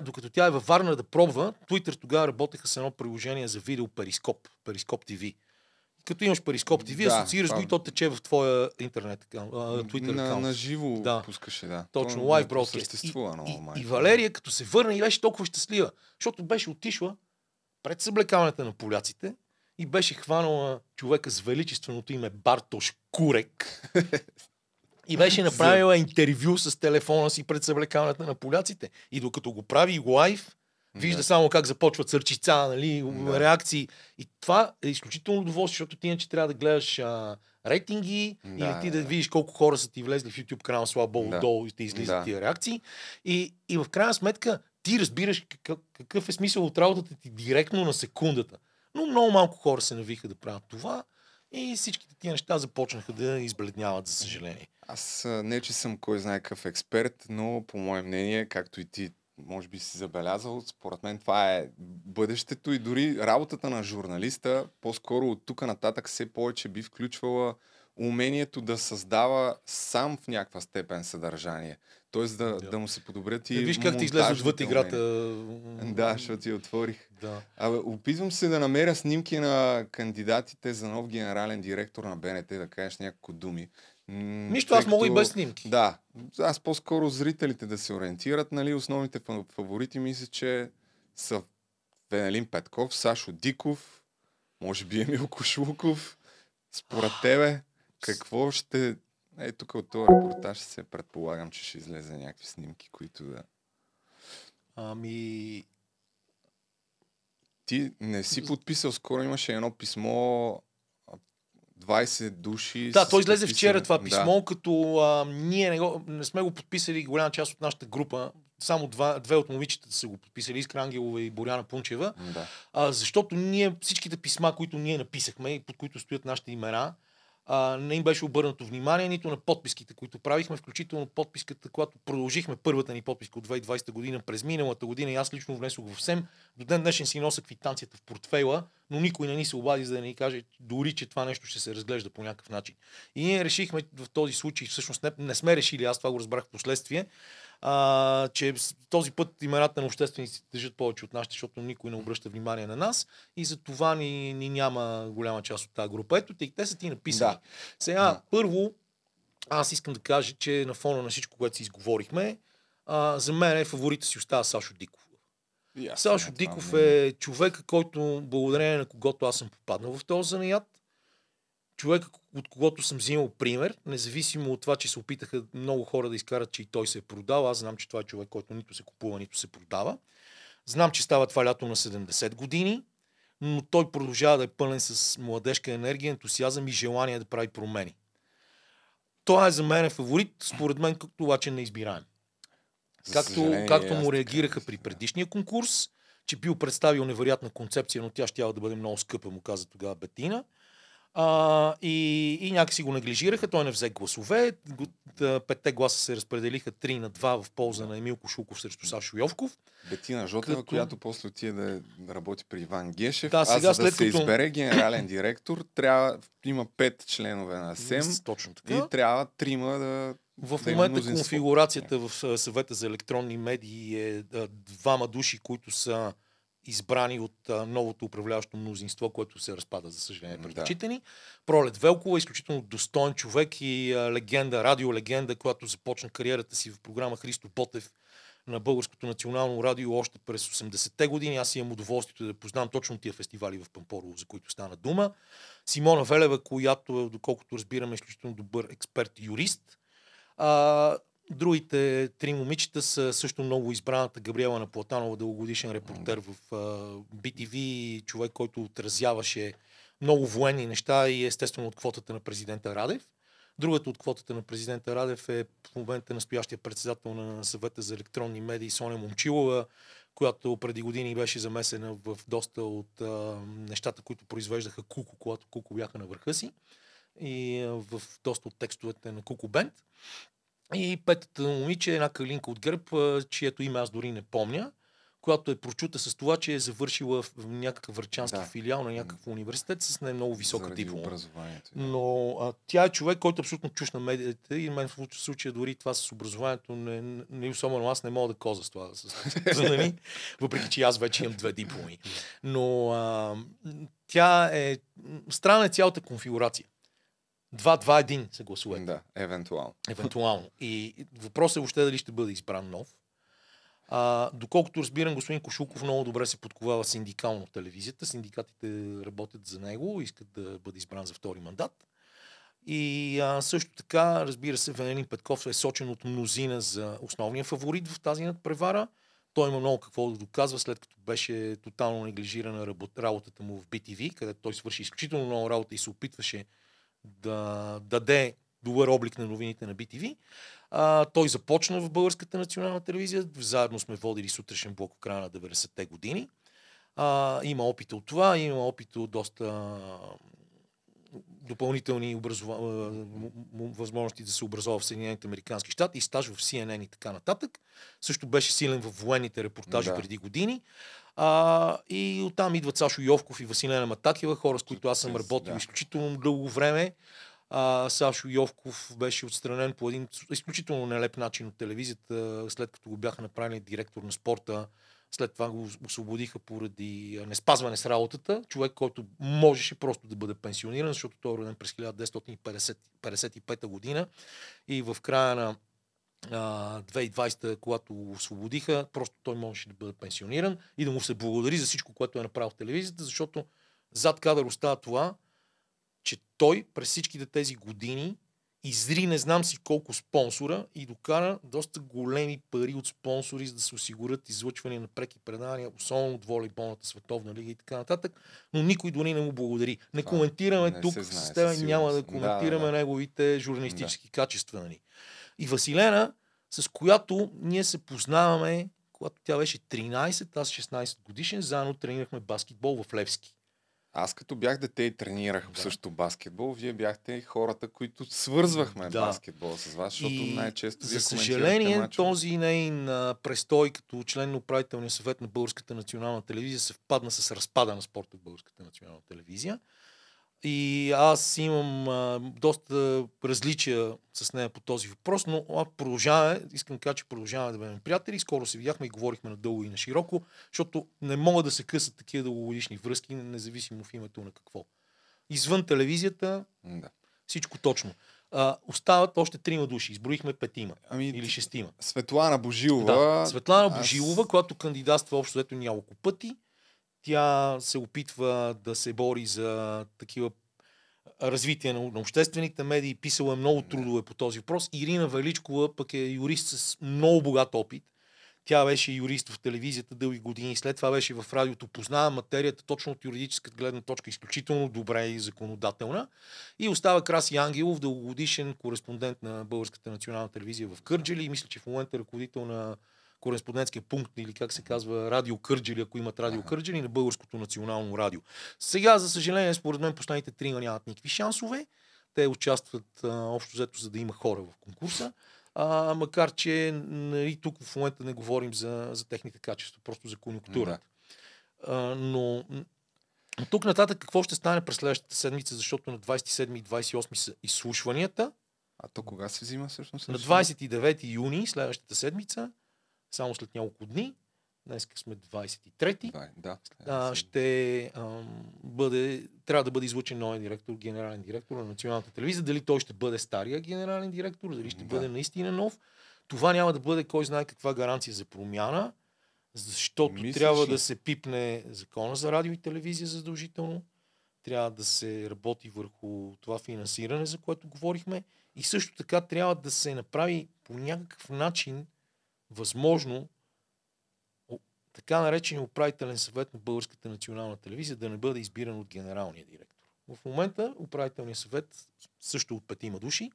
докато тя- е във Варна да пробва, Twitter тогава работеха с едно приложение за видео Перископ, Перископ TV. Като имаш Перископ TV, Да, асоциираш го и то тече в твоя интернет а, Twitter на, на живо Да. пускаше, да. Точно, То лайв бродкаст. И, много, и, май. и Валерия, като се върна и беше толкова щастлива, защото беше отишла пред съблекаването на поляците и беше хванала човека с величественото име Бартош Курек. И беше направила интервю с телефона си пред съблекаването на поляците. И докато го прави лайв, вижда Да. само как започват сърчица, нали, Да. реакции. И това е изключително удоволствие, защото ти иначе трябва да гледаш а, рейтинги Да, или ти да, да. видиш колко хора са ти влезли в YouTube канал, слава богу, Да. долу и те излизат Да. тия реакции. И, и в крайна сметка ти разбираш какъв, какъв е смисъл от работата ти директно на секундата. Но много малко хора се навиха да правят това и всичките тия неща започнаха да избледняват, за съжаление. Аз не, че съм кой знае какъв експерт, но по мое мнение, както и ти може би си забелязал, според мен това е бъдещето и дори работата на журналиста, по-скоро от тук нататък все повече би включвала умението да създава сам в някаква степен съдържание. Тоест да, Да. да му се подобрят и И виж как ти излезе отвъд играта. Да, защото ти отворих. Да. Абе, опитвам се да намеря снимки на кандидатите за нов генерален директор на БНТ, да кажеш няколко думи. Нищо, аз мога и без снимки. Да, аз по-скоро зрителите да се ориентират, нали, основните фа- фаворити мисля, че са Венелин Петков, Сашо Диков, може би Емил Кошлуков. Според тебе, какво ще... Е, тук от този репортаж се предполагам, че ще излезе някакви снимки, които да... Ами, Ти не си подписал, скоро имаше едно писмо, а, 20 души. Да, са то излезе подписали. вчера това Да. писмо, като а, ние не, го, не сме го подписали голяма част от нашата група. Само два, две от момичетата са го подписали, Искра Ангелова и Боряна Пунчева. Да. А, защото ние, всичките писма, които ние написахме и под които стоят нашите имена, а, не им беше обърнато внимание нито на подписките, които правихме, включително подписката, когато продължихме първата ни подписка от 2020 година през миналата година и аз лично внесох в СЕМ. До ден днешен си нося квитанцията в портфейла, но никой не ни се обади, за да ни каже дори, че това нещо ще се разглежда по някакъв начин. И ние решихме в този случай, всъщност не, не сме решили, аз това го разбрах в последствие, а, че този път имената на обществениците държат повече от нашите, защото никой не обръща внимание на нас и за това ни, ни няма голяма част от тази група. Ето, те, те са ти написани. Да. Сега, Да. първо, аз искам да кажа, че на фона на всичко, което си изговорихме, а, за мен е фаворита си остава Сашо Диков. Аз Сашо това Диков мнение. е човека, който благодарение на когото аз съм попаднал в този занаят. Човека, от когото съм взимал пример, независимо от това, че се опитаха много хора да изкарат, че и той се е продал. Аз знам, че това е човек, който нито се купува, нито се продава. Знам, че става това лято на 70 години, но той продължава да е пълен с младежка енергия, ентусиазъм и желание да прави промени. Той е за мен фаворит, според мен, както обаче не избираем. За Както, както му реагираха при предишния конкурс, че бил представил невероятна концепция, но тя ще да бъде много скъпа, му каза тогава Бетина. А, и, и някакси го неглижираха, той не взе гласове. А, петте гласа се разпределиха 3 на 2 в полза на Емил Кошуков срещу Сашо Йовков. Бетина Жотева, Като- която после отиде да, да работи при Иван Гешев. Да, а сега за да след се като- избере генерален директор, трябва, има пет членове на СЕМ Точно така. и трябва трима да В да момента мнозинство. конфигурацията в а, съвета за електронни медии е а, двама души, които са избрани от а, новото управляващо мнозинство, което се разпада, за съжаление, пред Да. очите ни. Пролет Велкова, изключително достоен човек и а, легенда, радиолегенда, която започна кариерата си в програма Христо Ботев на Българското национално радио още през 80-те години. Аз имам удоволствието да познавам точно тия фестивали в Пампорово, за които стана дума. Симона Велева, която, доколкото разбираме, е изключително добър експерт и юрист. А, другите три момичета са също много избраната Габриела Наплатанова, дългогодишен репортер в BTV, човек, който отразяваше много военни неща и естествено от квотата на президента Радев. Другата от квотата на президента Радев е в момента настоящия председател на съвета за електронни медии Соня Момчилова, която преди години беше замесена в доста от а, нещата, които произвеждаха Куко, когато Куко бяха на върха си и а, в доста от текстовете на Куко Бенд. И петата момиче е една калинка от гърб, чието име аз дори не помня, която е прочута с това, че е завършила в някакъв върчански Да. филиал на някакъв университет с не много висока заради диплома. Но а, тя е човек, който е абсолютно чуш на медиите и мен в случ- случая дори това с образованието, не, не особено аз не мога да коза с това. С, нали? Въпреки, че аз вече имам две дипломи. Но а, тя е... Странна е цялата конфигурация. 2-2-1 са гласовете. Да, евентуално. Евентуално. И въпросът е въобще дали ще бъде избран нов. А, доколкото разбирам, господин Кошуков много добре се подковава синдикално в телевизията. Синдикатите работят за него, искат да бъде избран за втори мандат. И а, също така, разбира се, Венелин Петков е сочен от мнозина за основния фаворит в тази надпревара. Той има много какво да доказва, след като беше тотално неглижирана работ- работата му в BTV, където той свърши изключително много работа и се опитваше да даде добър облик на новините на BTV. А, той започна в Българската национална телевизия. Заедно сме водили сутрешен блок в края на 90-те години. А, има опит от това, има опит от доста допълнителни образова... възможности да се образова в Съединените Американски щати и стаж в CNN и така нататък. Също беше силен в военните репортажи Да. преди години. А, и оттам идват Сашо Йовков и Василена Матакева, хора с които аз съм работил да. изключително дълго време. А, Сашо Йовков беше отстранен по един изключително нелеп начин от телевизията, след като го бяха направили директор на спорта. След това го освободиха поради неспазване с работата. Човек, който можеше просто да бъде пенсиониран, защото той е роден през 1955 година и в края на 2020, когато освободиха, просто той можеше да бъде пенсиониран и да му се благодари за всичко, което е направил в телевизията, защото зад кадър остава това, че той през всичките тези години изри не знам си колко спонсора и докара доста големи пари от спонсори, за да се осигурят излъчвания на преки предания, особено от волейболната световна лига и така нататък, но никой дори не му благодари. Не коментираме не тук знае с теб, няма да. Да, коментираме да, да. неговите журналистически качества. Нали. И Василена, с която ние се познаваме, когато тя беше 13, аз 16 годишен, заедно тренирахме баскетбол в Левски. Аз като бях дете и тренирах Да. също баскетбол, вие бяхте хората, които свързвахме Да. баскетбол с вас, защото И най-често за вие съжаление, коментирахте мачове. този нейн престой като член на управителния съвет на Българската национална телевизия се впадна с разпада на спорта в Българската национална телевизия. И аз имам а, доста различия с нея по този въпрос, но а, продължаваме, искам да кажа, че продължаваме да бъдем приятели. Скоро се видяхме и говорихме надълго и на широко, защото не могат да се късат такива дългогодишни връзки, независимо в името на какво. Извън телевизията, Да. всичко точно. А, остават още трима души. Изброихме петима. Ами, Или шестима. Светлана Божилова. Да. Светлана аз- Божилова, която кандидатства общо ето няколко пъти. Тя се опитва да се бори за такива развитие на, обществените медии. Писала е много трудове по този въпрос. Ирина Величкова пък е юрист с много богат опит. Тя беше юрист в телевизията дълги години, след това беше в радиото, познава материята точно от юридическа гледна точка, изключително добре и законодателна. И остава Краси Ангелов, дългогодишен кореспондент на Българската национална телевизия в Кърджали и мисля, че в момента е ръководител на кореспондентския пункт или как се казва Радио Кърджали, ако имат Радио Аха. Кърджали на Българското национално радио. Сега, за съжаление, според мен последните трима нямат никакви шансове. Те участват а, общо взето, за да има хора в конкурса. А, макар, че нали, тук в момента не говорим за, за техните качества, просто за конюнктурата. А, но от тук нататък какво ще стане през следващата седмица, защото на 27 и 28 са изслушванията. А то кога се взима всъщност? На решение? 29 юни, следващата седмица, само след няколко дни, днес сме 23-ти, Да, да. а, ще ам, бъде, трябва да бъде излучен новия директор, генерален директор на Националната телевизия. Дали той ще бъде стария генерален директор, дали ще Да. бъде наистина нов. Това няма да бъде кой знае каква гаранция за промяна, защото Мислиш трябва ли? да се пипне закона за радио и телевизия задължително. Трябва да се работи върху това финансиране, за което говорихме. И също така трябва да се направи по някакъв начин възможно така наречения управителен съвет на Българската национална телевизия да не бъде избиран от генералния директор. В момента управителният съвет също от петима души.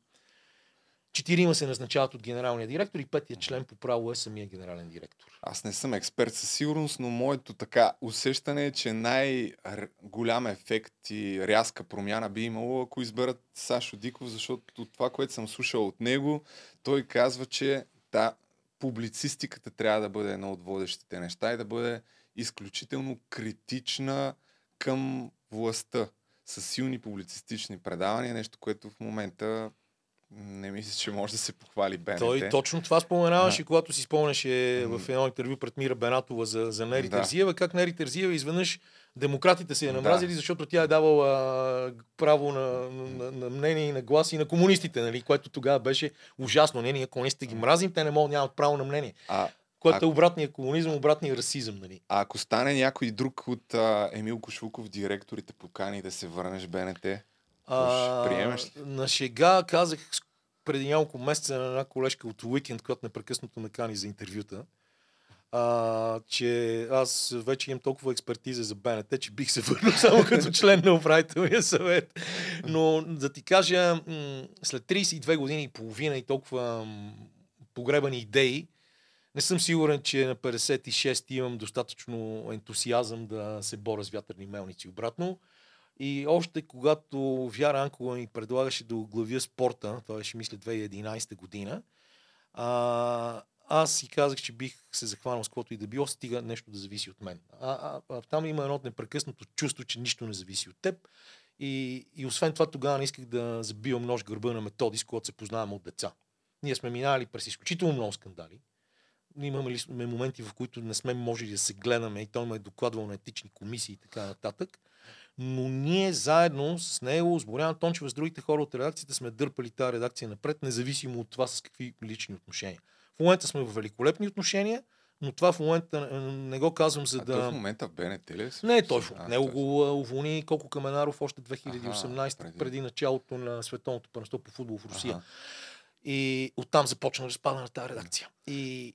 Четирима се назначават от генералния директор и петия член по право е самия генерален директор. Аз не съм експерт със сигурност, но моето така усещане е, че най-голям ефект и рязка промяна би имало, ако изберат Сашо Диков, защото от това, което съм слушал от него, той казва, че да, публицистиката трябва да бъде едно от водещите неща и да бъде изключително критична към властта. С силни публицистични предавания, нещо, което в момента не мисля, че може да се похвали БНТ. Той точно това споменаваше, когато си спомняше в едно интервю пред Мира Бенатова за, за Нери Да. Терзиева, как Нери Терзиева изведнъж демократите се е намразили, Да. защото тя е давала право на, на, на мнение и на глас и на комунистите, нали? което тогава беше ужасно. Не, ние комунистите ги мразим, те не могат, нямат право на мнение. А, Което А- е обратния комунизъм, обратния расизъм. Нали? А ако стане някой друг от а, Емил Кошлуков, директорите покани да се върнеш в БНТ, А, приемеш ли? На шега казах преди няколко месеца на една колежка от Уикенд, която непрекъснато ме кани за интервюта, а, че аз вече имам толкова експертиза за БНТ, че бих се върнал само като член на управителния съвет. Но да ти кажа, след 32 години и половина и толкова погребани идеи, не съм сигурен, че на 56 имам достатъчно ентусиазъм да се боря с вятърни мелници обратно. И още когато Вяра Анкова ми предлагаше да оглавя спорта, това беше мисля 2011 година, а, аз си казах, че бих се захванал с каквото и да било, стига нещо да зависи от мен. А, а, а там има едно непрекъснато чувство, че нищо не зависи от теб. И, и освен това тогава не исках да забивам нож гърба на методи, с който се познаваме от деца. Ние сме минали през изключително много скандали. Имаме сме моменти, в които не сме можели да се гледаме и той ме е докладвал на етични комисии и така нататък. Но ние заедно с него, с Боряна Тончева, с другите хора от редакцията сме дърпали тази редакция напред, независимо от това с какви лични отношения. В момента сме в великолепни отношения, но това в момента е, не го казвам за а той в да... момента в БНТ ли е? Не е той. А, Него го а, уволни Колко Каменаров още 2018, Аха, преди. преди. началото на световното първенство по футбол в Русия. Аха. И оттам започна разпада на тази редакция. И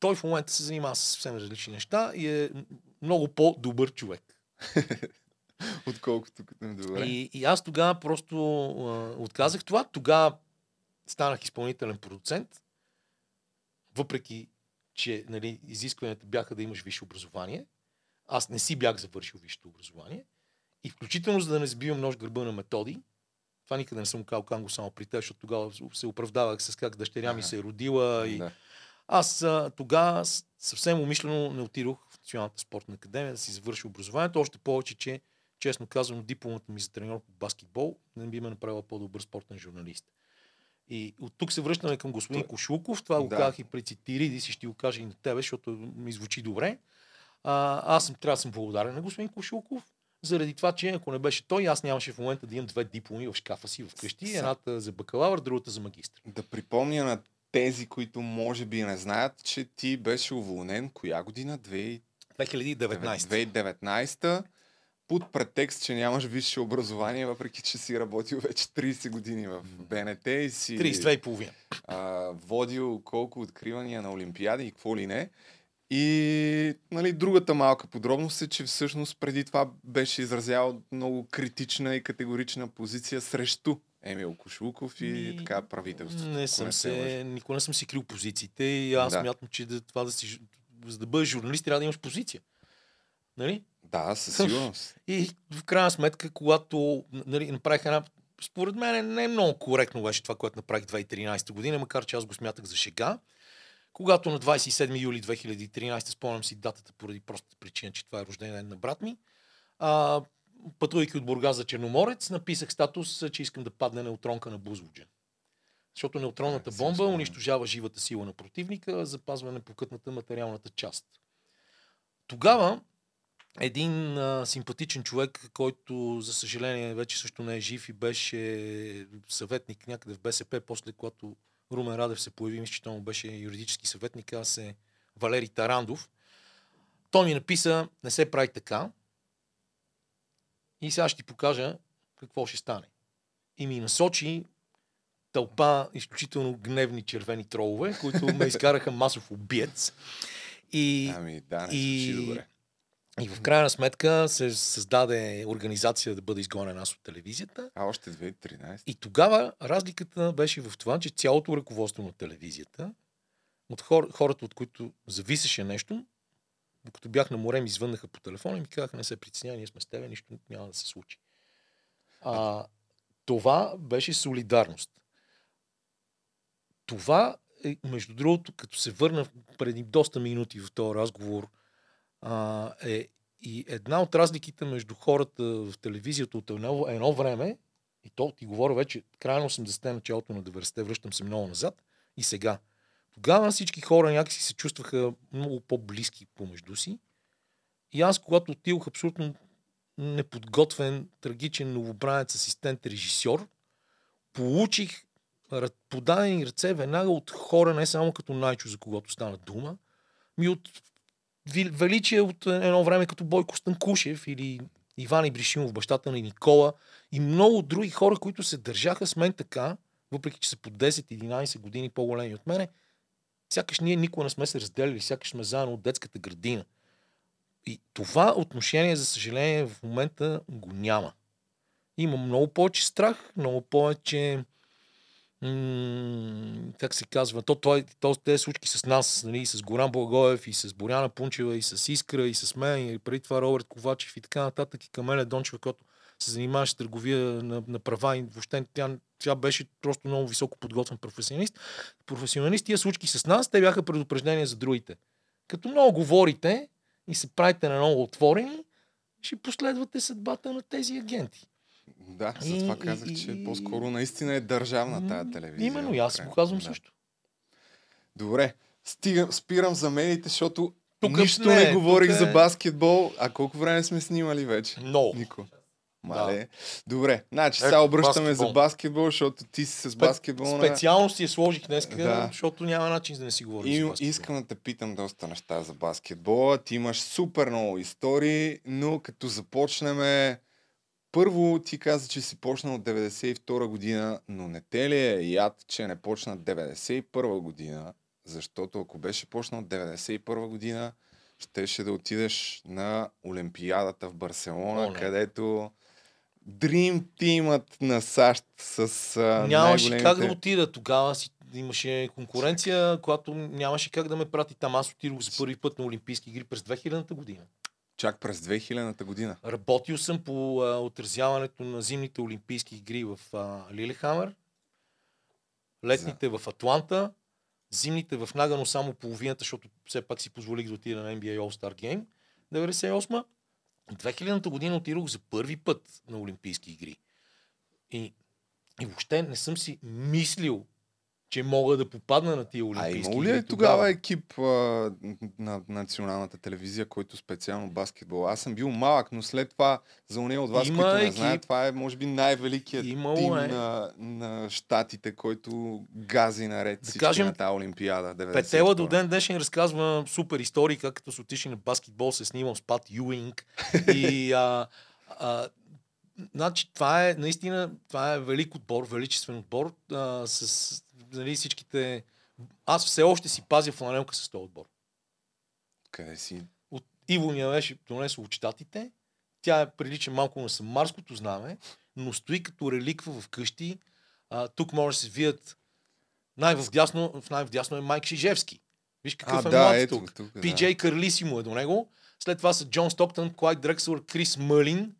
той в момента се занимава с съвсем различни неща и е много по-добър човек. Отколкото като добре. И, и аз тогава просто а, отказах това. Тогава станах изпълнителен продуцент, въпреки че нали, изискванията бяха да имаш висше образование. Аз не си бях завършил висшето образование. И включително за да не сбивам нож гърба на методи, това никъде не съм казал Канго само при теб, защото тогава се оправдавах с как дъщеря ми се е родила и Да. аз тогава съвсем умишлено не отидох в Националната спортна академия да си завърши образованието, още повече, че честно казвам, дипломата ми за треньор по баскетбол не би ме направила по-добър спортен журналист. И от тук се връщаме към господин Той- Кошлуков. Това го Да. казах и при Цитиридис и ще го кажа и на тебе, защото ми звучи добре. А, аз съм, трябва да съм благодарен на господин Кошлуков, заради това, че ако не беше той, аз нямаше в момента да имам две дипломи в шкафа си вкъщи. Едната за бакалавър, другата за магистър. Да припомня на тези, които може би не знаят, че ти беше уволнен коя година? 2019. 2019. 2019 под претекст, че нямаш висше образование, въпреки че си работил вече 30 години в БНТ и си 32 и половина. а, водил колко откривания на Олимпиади и какво ли не. И нали, другата малка подробност е, че всъщност преди това беше изразявал много критична и категорична позиция срещу Емил Кошлуков и Ми, така правителството. Не съм се никога не съм си крил позициите и аз Да. смятам, че да, това да си, за да бъдеш журналист, трябва да имаш позиция. Нали? Да, със сигурност. И в крайна сметка, когато нали, направих една според мен не е много коректно беше това, което направих 2013 година, макар че аз го смятах за шега. Когато на 27 юли 2013, спомням си датата поради простата причина, че това е рожден ден на брат ми, а, пътувайки от Бургас за Черноморец, написах статус, че искам да падне неутронка на Бузлуджа. Защото неутронната бомба унищожава живата сила на противника, запазва непокътната материалната част. Тогава един а, симпатичен човек, който за съжаление вече също не е жив и беше съветник някъде в БСП, после когато Румен Радев се появи, мисля, че той му беше юридически съветник, аз е Валери Тарандов. Той ми написа, не се прави така. И сега ще ти покажа какво ще стане. И ми насочи тълпа изключително гневни червени тролове, които ме изкараха масов убиец. И, Ами да, не и- добре. И в крайна сметка се създаде организация да бъде изгонен аз от телевизията. А още 2013. И тогава разликата беше в това, че цялото ръководство на телевизията, от хор, хората, от които зависеше нещо, докато бях на море, ми извъннаха по телефона и ми казаха, не се притеснявай, ние сме с тебе, нищо няма да се случи. А, това беше солидарност. Това е, между другото, като се върна преди доста минути в този разговор, а, е и една от разликите между хората в телевизията от едно, едно време, и то ти говоря вече края на 80-те, началото на 90-те, връщам се много назад, и сега. Тогава всички хора някакси се чувстваха много по-близки помежду си. И аз, когато отидох абсолютно неподготвен, трагичен новобранец, асистент, режисьор, получих подадени ръце веднага от хора, не само като Найчо, за когото стана дума, ми от величие от едно време като Бойко Станкушев или Иван Ибришимов, бащата на Никола и много други хора, които се държаха с мен така, въпреки че са по 10-11 години по-големи от мене, сякаш ние никога не сме се разделили, сякаш сме заедно от детската градина. И това отношение, за съжаление, в момента го няма. Има много повече страх, много повече как се казва, то, то, то, тези случки с нас, нали, с Горан Благоев, и с Боряна Пунчева, и с Искра, и с мен, и преди това Робърт Ковачев и така нататък, и Камеля Дончева, която се занимаваше с търговия на, на права и въобще тя, тя беше просто много високо подготвен професионалист. Професионалист, тия случки с нас, те бяха предупреждения за другите. Като много говорите и се правите на много отворени, ще последвате съдбата на тези агенти. Да, И- затова и- казах, и- че по-скоро наистина е държавна тая телевизия. Именно, и аз го казвам да. също. Добре, стигам, спирам за медиите, защото Тук нищо не, не, тук говорих е- за баскетбол. А колко време сме снимали вече? Много. Нико. Мале. Добре, значи сега обръщаме за баскетбол. баскетбол, защото ти си с баскетбол. Специално си я сложих днес, Да. защото няма начин да не си говорим И, за баскетбол. искам да те питам доста неща за баскетбола. Ти имаш супер много истории, но като започнем... Първо ти каза, че си почнал от 92 година, но не те ли е яд, че не почна 91 година? Защото ако беше почнал от 91 година, щеше да отидеш на Олимпиадата в Барселона, О, не. където Dream Teamът на САЩ с а, Нямаше най-големите... как да отида. Тогава си, имаше конкуренция, която нямаше как да ме прати там. Аз отидох за първи път на Олимпийски игри през 2000-та година. Чак през 2000-та година. Работил съм по а, отразяването на зимните Олимпийски игри в а, Лилехамер, летните в Атланта, зимните в Нагано само половината, защото все пак си позволих да отида на NBA All-Star Game 98 2000-та година отидох за първи път на Олимпийски игри. И, и въобще не съм си мислил, че мога да попадна на тия А Олимпийски имало ли е тогава екип а, на националната телевизия, който специално баскетбол? Аз съм бил малък, но след това за уния от вас, Има които не екип. знаят, това е може би най-великият Имало тим е. на, на щатите, който гази наред всички кажем, на тази Олимпиада. 92. Петела до ден днешен разказва супер истории, как като са отишли на баскетбол, се снимал с Пат Юинг. И а, а, значи, това е наистина, това е велик отбор, величествен отбор а, с нали, всичките... Аз все още си пазя фланелка с този отбор. Къде си? От Иво ми я беше донесъл от щатите. Тя е прилича малко на самарското знаме, но стои като реликва в къщи. А, тук може да се вият най-вдясно, в най-вдясно е Майк Шижевски. Виж какъв а, е да, млад ето тук. тук. PJ Карлисимо е до него. След това са Джон Стоктън, Клайд Дрексър, Крис Мълин,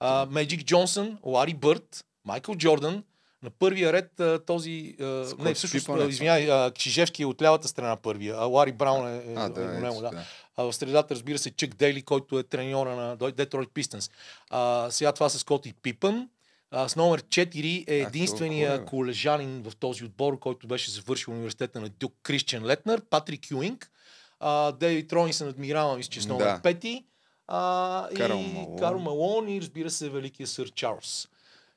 а, Меджик Джонсън, Лари Бърт, Майкъл Джордан, на първия ред този... Скот не, всъщност, Пипън е извинявай, Чижевски е от лявата страна първия, а Лари Браун е, е, А, е да, ето, да. да. А в средата, разбира се, Чък Дейли, който е треньора на Детройт Пистънс. Сега това са Скоти Пипън. А, с номер 4 е единствения е, колежанин в този отбор, който беше завършил университета на Дюк Кристиан Летнер, Патрик Юинг. А, Дейвид Ронисън адмирал, мисля, че с номер Да. 5. А, Карл и Малон. Карл Малон и разбира се великия сър Чарлз.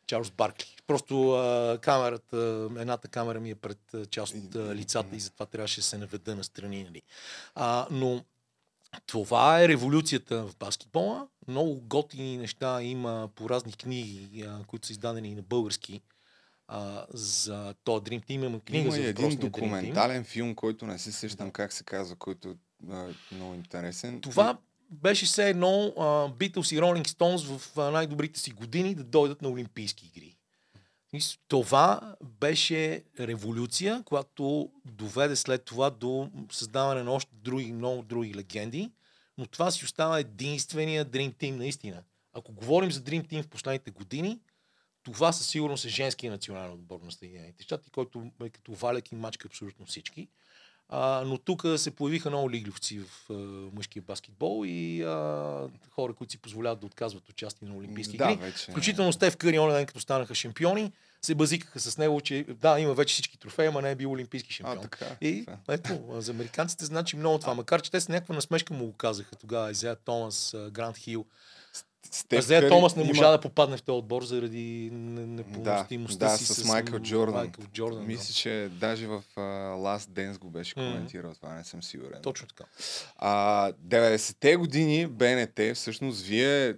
Чарлз Баркли. Просто а, камерата, едната камера ми е пред а, част от а, лицата и затова трябваше да се наведа на страни. Нали. А, но това е революцията в баскетбола. Много готини неща има по разни книги, а, които са издадени на български а, за този Dream Team. Има книга Има за един документален филм, който не се сещам как се казва, който е много интересен. Това беше все едно Beatles и Rolling Stones в най-добрите си години да дойдат на Олимпийски игри. И Това беше революция, която доведе след това до създаване на още други, много други легенди, но това си остава единствения Dream Team наистина. Ако говорим за Dream Team в последните години, това със сигурност е женския национален отбор на Съединените щати, който е като валяк и мачка абсолютно всички. А, но тук се появиха много лигливци в а, мъжкия баскетбол и а, хора, които си позволяват да отказват участие на Олимпийски да, игри. вече. Включително Стев Къри, онен ден, като станаха шампиони, се базикаха с него, че да, има вече всички трофеи, ама не е бил олимпийски А, шампион. така. И това. ето, а, за американците значи много това. Макар, че те с някаква насмешка му го казаха тогава. Изея Томас, а, Грант Хил. Стеф Къри Томас не има- можа да попадне в този отбор заради не- Да, непълностимостта да, си с, Майкъл Джордан. Майкъл Джордан да. Мисля, че даже в uh, Last Dance го беше коментирал, това не съм сигурен. Точно така. А, 90-те години БНТ, всъщност вие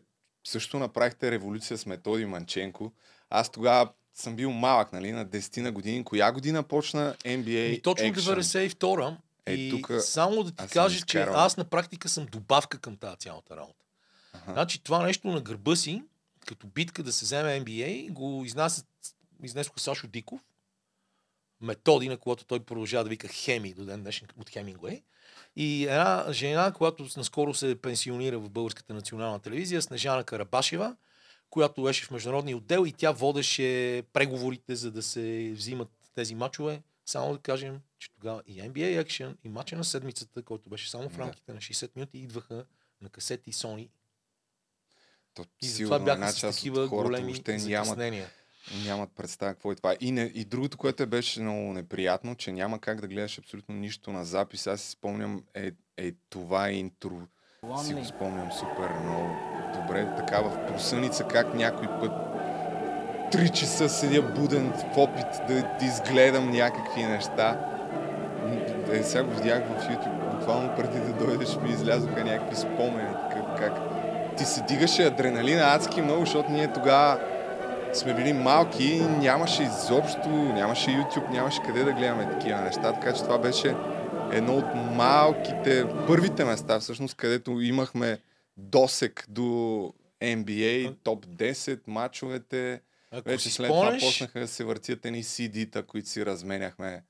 също направихте революция с Методи Манченко. Аз тогава съм бил малък, нали, на 10 на години. Коя година почна NBA И точно Action? 92-а. Е, и тука само да ти кажа, че аз на практика съм добавка към тази цялата работа. Аха. Значи това нещо на гърба си, като битка да се вземе NBA, го изнасят, изнесоха Сашо Диков, методи, на която той продължава да вика Хеми до ден днешен от Хемингуей. И една жена, която наскоро се пенсионира в Българската национална телевизия, Снежана Карабашева, която беше в международния отдел и тя водеше преговорите, за да се взимат тези мачове. Само да кажем, че тогава и NBA Action, и мача на седмицата, който беше само в рамките на 60 минути, идваха на касети Sony То, и сигурно бяха с част такива от хората големи въобще нямат, нямат представа какво е това. И, не, и другото, което е беше много неприятно, че няма как да гледаш абсолютно нищо на запис. Аз си спомням, е, е това интро. Си го спомням супер много добре. Така в просъница, как някой път три часа седя буден в опит да, да изгледам някакви неща. Е, сега го видях в YouTube, буквално преди да дойдеш ми излязоха някакви спомени, такъв как ти се дигаше адреналина адски много, защото ние тогава сме били малки и нямаше изобщо, нямаше YouTube, нямаше къде да гледаме такива неща, така че това беше едно от малките, първите места всъщност, където имахме досек до NBA, топ 10, мачовете. Ако Вече след това почнаха да се въртят едни CD-та, които си разменяхме.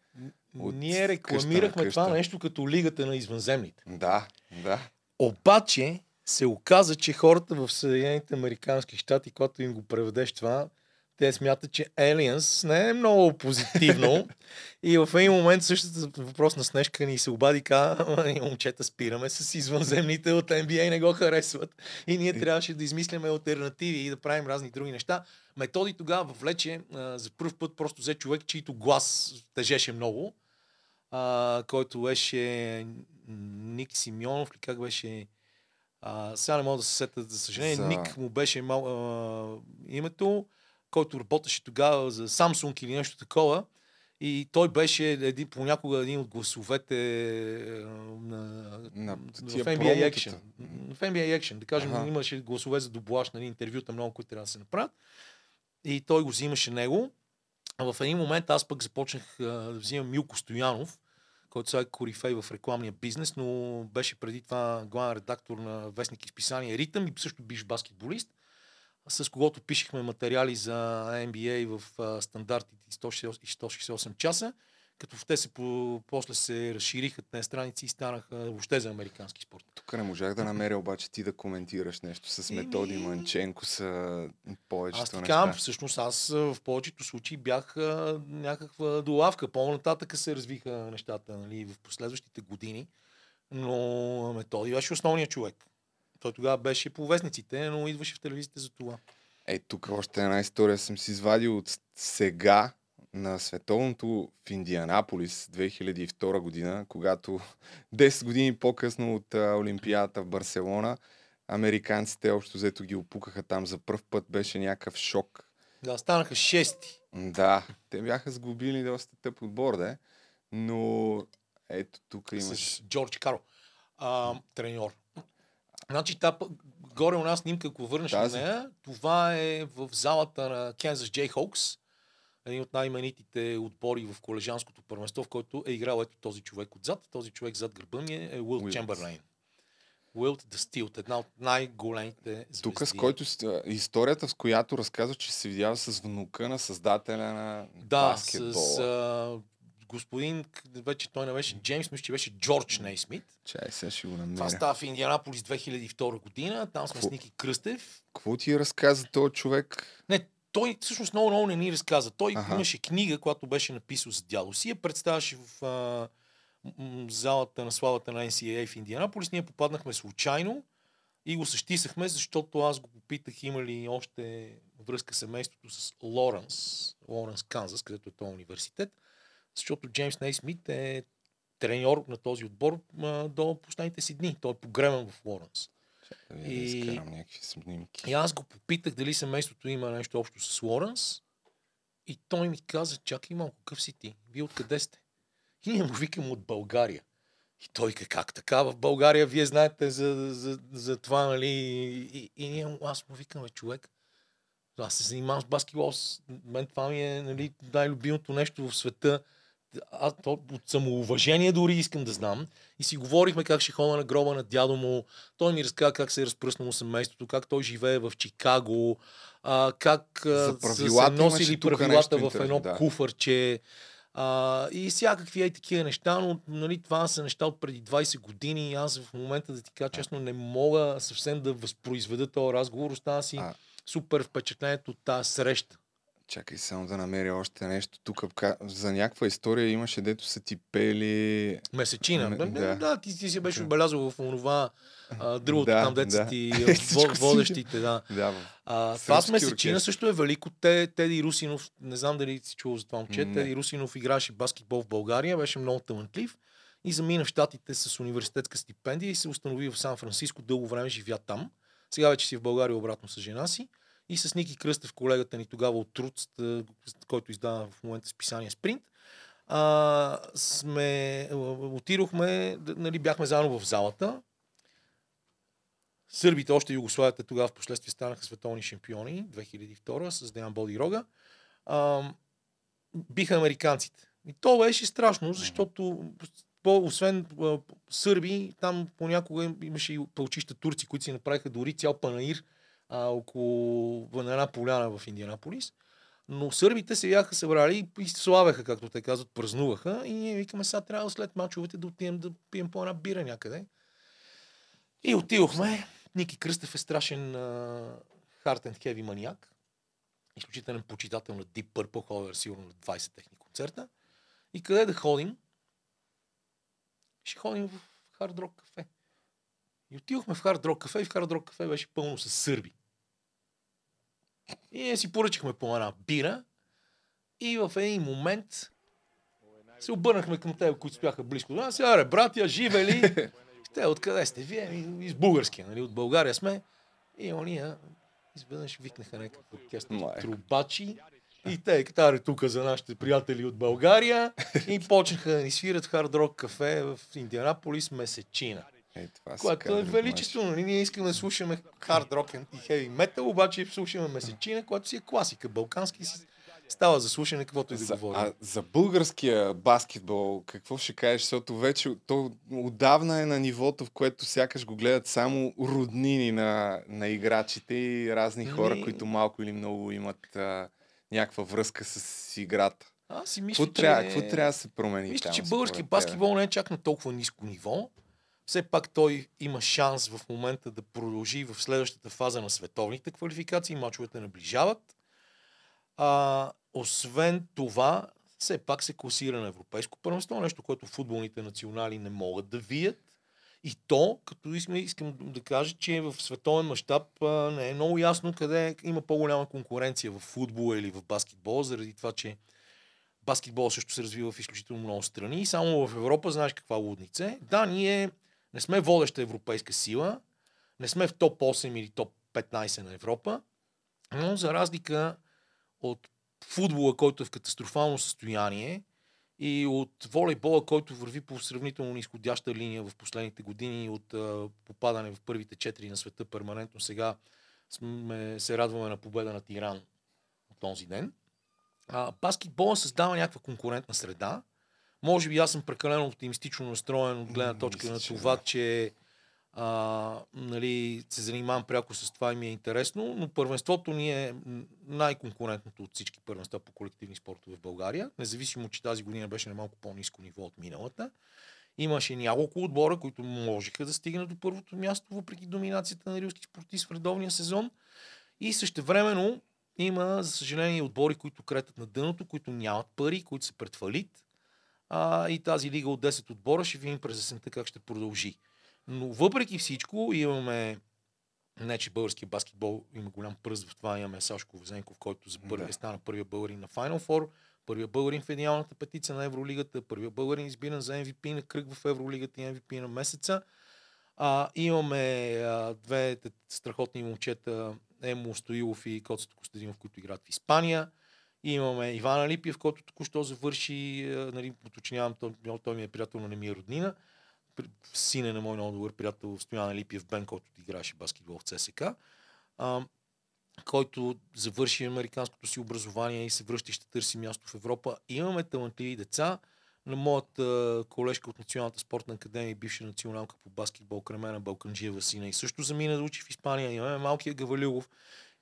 от ние къща рекламирахме на това къща. нещо като лигата на извънземните. Да, да. Обаче се оказа, че хората в Съединените Американски щати, когато им го преведеш това, те смятат, че Aliens не е много позитивно. и в един момент същата въпрос на Снежка ни се обади, каза, «Ама, ние, момчета, спираме с извънземните от NBA, не го харесват. И ние трябваше да измисляме альтернативи и да правим разни други неща. Методи тогава влече а, за първ път просто взе човек, чийто глас тежеше много, а, който беше Ник Симеонов, или как беше а, сега не мога да се сета, за съжаление. За-. Ник му беше мал, а, името, който работеше тогава за Samsung или нещо такова. И той беше един, понякога един от гласовете на, На в NBA. Action. В NBA Action. Да кажем, Аха. имаше гласове за дублаж, нали, интервюта много, които трябва да се направят. И той го взимаше него. А в един момент аз пък започнах а, да взимам Милко Стоянов, който сега е корифей в рекламния бизнес, но беше преди това главен редактор на вестник изписание Ритъм и също биш баскетболист, с когото пишехме материали за NBA в стандартите и 168 и 168 часа, Като те се по, после се разшириха тези страници и станаха въобще за американски спорт. Тук не можах да намеря обаче ти да коментираш нещо с Методи Еми- Манченко са повечето Аз неща. казвам, всъщност аз в повечето случаи бях а, някаква долавка. По-нататък се развиха нещата нали, в последващите години, но Методи беше основният човек. Той тогава беше по вестниците, но идваше в телевизията за това. Е, тук още една история съм си извадил от сега на световното в Индианаполис 2002 година, когато 10 години по-късно от а, Олимпиадата в Барселона, американците общо взето ги опукаха там за първ път, беше някакъв шок. Да, станаха шести. Да, те бяха сгубили доста тъп отбор, да е. Но ето тук имаш... с Джордж Каро, а, треньор. Значи, та, горе у нас снимка, ако върнеш на Тази? нея, това е в залата на Kansas Хоукс, един от най-именитите отбори в колежанското първенство, в който е играл ето този човек отзад. Този човек зад гърба ми е Уилт Уилт. Чемберлейн. Уилт да Стилт, една от най-големите звезди. Тук с който историята, с която разказва, че се видява с внука на създателя на Да, баскетбола. с а, господин, вече той не беше Джеймс, мисля, че беше Джордж Нейсмит. Чай, сега ще го Това намеря. става в Индианаполис 2002 година. Там сме Какво? с Ники Кръстев. Какво ти разказа този човек? Не, той всъщност много, много не ни разказа. Той Аха. имаше книга, която беше написал за дядо си. Я представяше в а, м- залата на славата на NCAA в Индианаполис. Ние попаднахме случайно и го същисахме, защото аз го попитах има ли още връзка семейството с Лоренс, Лоренс, Канзас, където е този университет. Защото Джеймс Нейсмит е треньор на този отбор а, до последните си дни. Той е погребан в Лоренс. Да да И- изкарам някакви снимки. И аз го попитах дали семейството има нещо общо с Лоренс. И той ми каза, чакай малко, какъв си ти? Вие откъде сте? И ние му викам от България. И той ка- как така в България, вие знаете за, за, за това, нали? И, и му- аз му викаме човек. Аз се занимавам с баскетбол. Мен това ми е нали, най-любимото нещо в света. Аз то, от самоуважение дори искам да знам. И си говорихме как ще ходя на гроба на дядо му. Той ми разказа как се е разпръснало семейството, как той живее в Чикаго, а, как са се носили правилата в едно да. куфърче. А, и всякакви е такива неща, но нали, това са неща от преди 20 години и аз в момента да ти кажа честно не мога съвсем да възпроизведа този разговор. Остана си А. супер впечатлението от тази среща. Чакай само да намеря още нещо. Тук за някаква история имаше, дето са ти пели... Месечина. М, Да, да. ти, ти си беше отбелязал в онова другото Да, там, деца да. ти водещите, да. Да, А, това с месечина оркестър. също е велико. Те, Теди Русинов, не знам дали си чувал за това момче, Не. Теди Русинов играше баскетбол в България, беше много талантлив и замина в Штатите с университетска стипендия и се установи в Сан Франциско, дълго време живя там. Сега вече си в България обратно с жена си. И с Ники Кръстев, колегата ни тогава от Труд, с- който издава в момента списание Спринт, а, сме, отидохме, нали, бяхме заедно в залата. Сърбите, още Югославията тогава в последствие станаха световни шампиони 2002 с Деян Боди Рога. А, биха американците. И то беше страшно, защото по, освен а, сърби, там понякога им- имаше и пълчища турци, които си направиха дори цял панаир а, около на една поляна в Индианаполис. Но сърбите се бяха събрали и славяха, както те казват, празнуваха. И ние викаме, сега трябва след мачовете да отидем да пием по една бира някъде. И отидохме. Ники Кръстев е страшен uh, hard and heavy маниак. Изключителен почитател на Deep Purple, е сигурно на 20 техни концерта. И къде да ходим? Ще ходим в Hard Rock кафе. И отидохме в Hard Rock кафе и в Hard Rock кафе беше пълно с сърби. И ние си поръчахме по една бира и в един момент се обърнахме към теб, които стояха близко до нас. Сега, братя, живе ли? Те, откъде сте? Вие, из българския, нали? От България сме. И ония изведнъж викнаха оркестър Майко. трубачи. И те катаре тук за нашите приятели от България и почнаха да ни свират Hard Rock кафе в Индианаполис месечина. Е, това Което е величествено. Нали? Ние искаме да слушаме хард рок и хеви метал, обаче слушаме месечина, която си е класика. Балкански си става за слушане, каквото и да говорим. а за българския баскетбол, какво ще кажеш? Защото вече то отдавна е на нивото, в което сякаш го гледат само роднини на, на играчите и разни хора, Ми- които малко или много имат а, някаква връзка с играта. Аз си мисля, Какво трябва, че... какво трябва да се промени Мисля, там, че български баскетбол не е чак на толкова ниско ниво. Все пак той има шанс в момента да продължи в следващата фаза на световните квалификации. Мачовете наближават. А, освен това, все пак се класира на европейско първенство, нещо, което футболните национали не могат да вият. И то, като искам, искам да кажа, че в световен мащаб не е много ясно къде има по-голяма конкуренция в футбола или в баскетбол, заради това, че баскетбол също се развива в изключително много страни. И само в Европа знаеш каква лудница е. Да, ние не сме водеща европейска сила, не сме в топ 8 или топ 15 на Европа, но за разлика от футбола, който е в катастрофално състояние, и от волейбола, който върви по сравнително нисходяща линия в последните години от а, попадане в първите четири на света перманентно. Сега сме, се радваме на победа над Иран от този ден. А, баскетбола създава някаква конкурентна среда. Може би аз съм прекалено оптимистично настроен от гледна точка мисля, на това, че а, нали, се занимавам пряко с това и ми е интересно, но първенството ни е най-конкурентното от всички първенства по колективни спортове в България, независимо, че тази година беше на малко по-низко ниво от миналата. Имаше няколко отбора, които можеха да стигнат до първото място, въпреки доминацията на рилски спортист в редовния сезон. И същевременно има, за съжаление, отбори, които кретат на дъното, които нямат пари, които се пред фалит. А, и тази лига от 10 отбора ще видим през есента как ще продължи. Но въпреки всичко имаме не, че българския баскетбол има голям пръст в това. Имаме Сашко Везенков, който за първи Да. стана първия българин на Final Four, първия българин в идеалната петица на Евролигата, първия българин избиран за MVP на кръг в Евролигата и MVP на месеца. А, имаме а, две страхотни момчета, Емо Стоилов и Коцето Костадинов, които играят в Испания. Имаме Иван Алипиев, който току-що завърши, а, нали, уточнявам, той, той ми е приятел, но не ми е роднина. При- Син е на мой много добър приятел Стоян Алипиев Бен, който играеше баскетбол в ЦСК. А, който завърши американското си образование и се връща и ще търси място в Европа. Имаме талантливи деца. На моята колежка от Националната спортна академия, бивша националка по баскетбол, Кремена Балканджиева сина и също замина да учи в Испания. Имаме малкия Гавалюгов.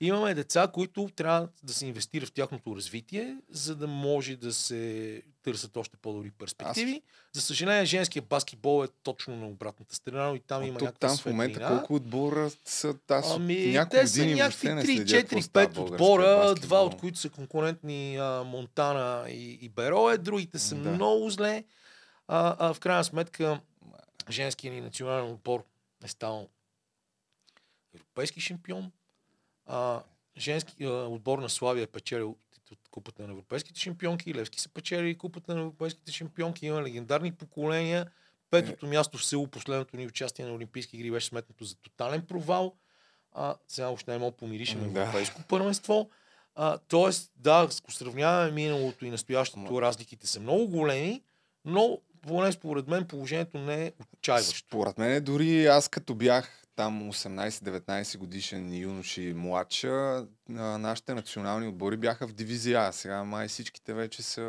Имаме деца, които трябва да се инвестира в тяхното развитие, за да може да се търсят още по-добри перспективи. За съжаление, женския баскетбол е точно на обратната страна, но и там има Тук някаква там в момента светлина. колко отбора са? Аз Ами, няколко те са някакви въобще не 3, следя какво 4, става 5 в българския отбора, баскетбол. два от които са конкурентни а, Монтана и, и Берое, другите са Да. много зле. А, а в крайна сметка, женският ни национален отбор е станал европейски шампион. А, женски а, отбор на Славия е печелил от купата на европейските шампионки, Левски са печели купата на европейските шампионки, има легендарни поколения. Петото място в село, последното ни участие на Олимпийски игри беше сметнато за тотален провал. А, сега още не мога помирише на Да. европейско първенство. А, тоест, да, ако сравняваме миналото и настоящото, Ма- разликите са много големи, но поне според мен положението не е отчаиващо. Според мен дори аз като бях там 18-19 годишен юнош и младша, нашите национални отбори бяха в дивизия А. Сега май всичките вече са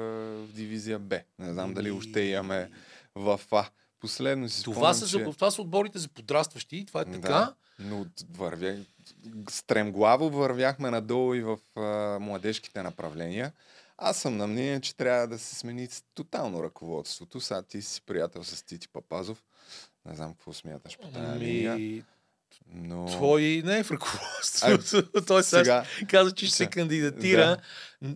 в дивизия Б. Не знам дали още имаме в А. Последно си Това спомням, са, че... това са отборите за подрастващи, това е Да. така. Но от- вървя... Стремглаво вървяхме надолу и в а, младежките направления. Аз съм на мнение, че трябва да се смени тотално ръководството. Сега ти си приятел с Тити Папазов. Не знам какво смяташ по тази линия. Но... твой не е в ръководството. Той сега каза, че ще се Да. кандидатира.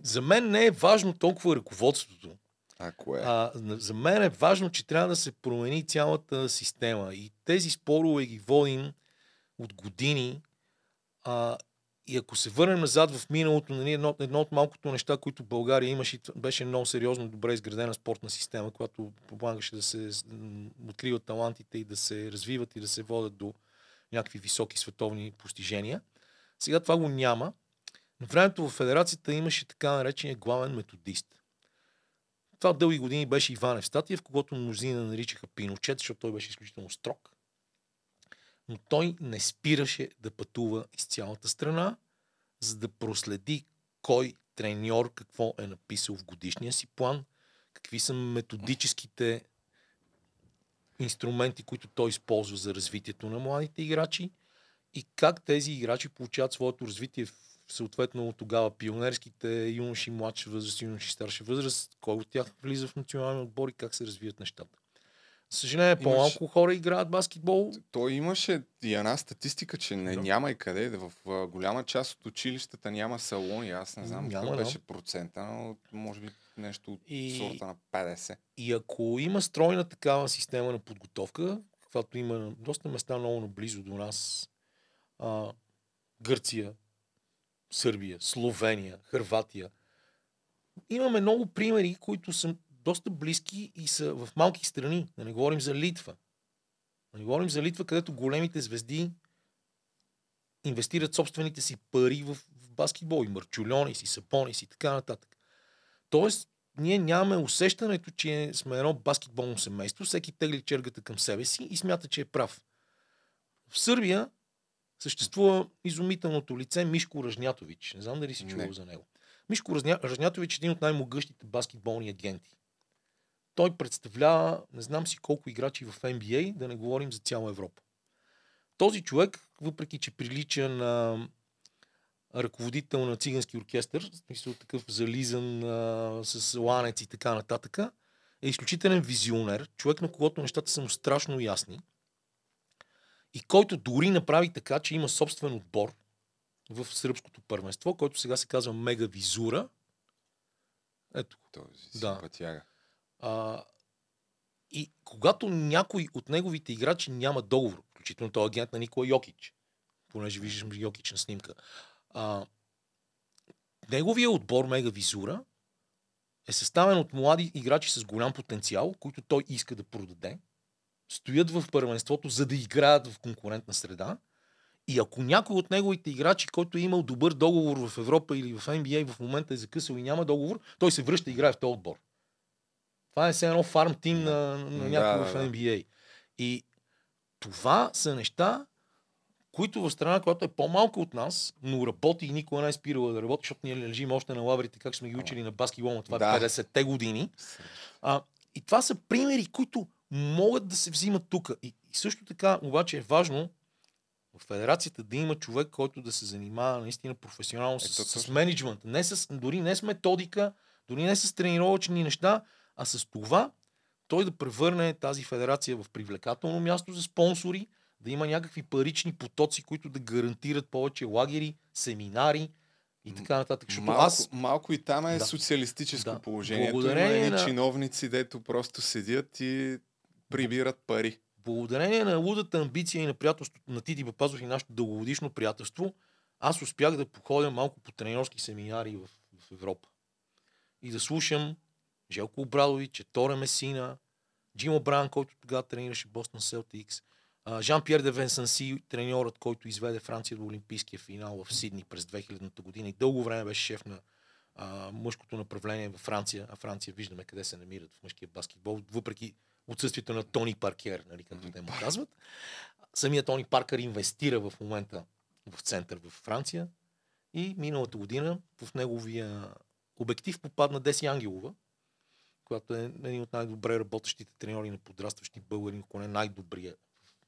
За мен не е важно толкова ръководството. ако е. А, за мен е важно, че трябва да се промени цялата система. И тези спорове ги водим от години. А, и ако се върнем назад в миналото, нали, едно, едно от малкото неща, които България имаше, беше много сериозно, добре изградена спортна система, която помагаше да се откриват талантите и да се развиват и да се водят до някакви високи световни постижения. Сега това го няма. На времето в федерацията имаше така наречения главен методист. Това дълги години беше Иванев Статиев, когато мнозина наричаха Пиночет, защото той беше изключително строг. Но той не спираше да пътува из цялата страна, за да проследи кой треньор какво е написал в годишния си план, какви са методическите инструменти, които той използва за развитието на младите играчи и как тези играчи получават своето развитие в съответно тогава пионерските юноши, младша възраст, юноши, старша възраст, кой от тях влиза в националния отбор и как се развият нещата. Съжаление, Имаш- по-малко хора играят баскетбол. Той имаше и една статистика, че не, Да. няма и къде. В голяма част от училищата няма салони. Аз не знам Няма, какъв беше процента, но може би нещо от И- сорта на 50. И ако има стройна такава система на подготовка, каквато има на доста места много наблизо до нас, а, Гърция, Сърбия, Словения, Хърватия, имаме много примери, които са доста близки и са в малки страни. Да не говорим за Литва. Да не говорим за Литва, където големите звезди инвестират собствените си пари в, в баскетбол. И Марчульонис, и Сапонис и така нататък. Тоест, ние нямаме усещането, че сме едно баскетболно семейство. Всеки тегли чергата към себе си и смята, че е прав. В Сърбия съществува изумителното лице Мишко Ръжнятович. Не знам дали си чувал Не. за него. Мишко Ръжня... Ръжнятович е един от най-могъщите баскетболни агенти. Той представлява не знам си колко играчи в NBA, да не говорим за цяла Европа. Този човек, въпреки че прилича на ръководител на цигански оркестър, в смисъл такъв зализан а, с ланец и така нататък, е изключителен визионер, човек на когото нещата са му страшно ясни и който дори направи така, че има собствен отбор в сръбското първенство, който сега се казва Мега Визура. Ето, Той си Да. симпатяга. А, и когато някой от неговите играчи няма договор, включително този агент на Никола Йокич, понеже виждаш Йокич на снимка, а, неговия отбор Мега Визура е съставен от млади играчи с голям потенциал, които той иска да продаде, стоят в първенството, за да играят в конкурентна среда. И ако някой от неговите играчи, който е имал добър договор в Европа или в NBA, в момента е закъсал и няма договор, той се връща и играе в този отбор. Това е все едно фарм тим на, на някой да, в. NBA. И това са неща, които в страна, която е по-малка от нас, но работи и никога не е спирала да работи, защото ние лежим още на лаврите, как сме ги учили на баскетбол, на това Да. да. 50-те години. А, и това са примери, които могат да се взимат тук. И, и също така, обаче е важно в федерацията да има човек, който да се занимава наистина професионално с, Ето, с точно. менеджмент. Не с, дори не с методика, дори не с тренировъчни неща, а с това той да превърне тази федерация в привлекателно място за спонсори, да има някакви парични потоци, които да гарантират повече лагери, семинари и така нататък. Защото Малко, аз малко и там е Да. социалистическо Да. положението. Благодарение Има на- чиновници, дето просто седят и прибират пари. благодарение на лудата амбиция и на приятелството на Тити Бапазов и нашето дългогодишно приятелство, аз успях да походя малко по тренерски семинари в, в Европа. И да слушам Желко Обрадович, Торе Месина, Джим Обран, който тогава тренираше Бостон Селтикс, Жан-Пьер де Венсанси, треньорът, който изведе Франция до Олимпийския финал в Сидни през 2000 година и дълго време беше шеф на а, мъжкото направление във Франция, а Франция виждаме къде се намират в мъжкия баскетбол, въпреки отсъствието на Тони Паркер, нали, както те му казват. Самият Тони Паркър инвестира в момента в център в Франция и миналата година в неговия обектив попадна Деси Ангелова, която е един от най-добре работещите треньори на подрастващи българи, ако не най-добрия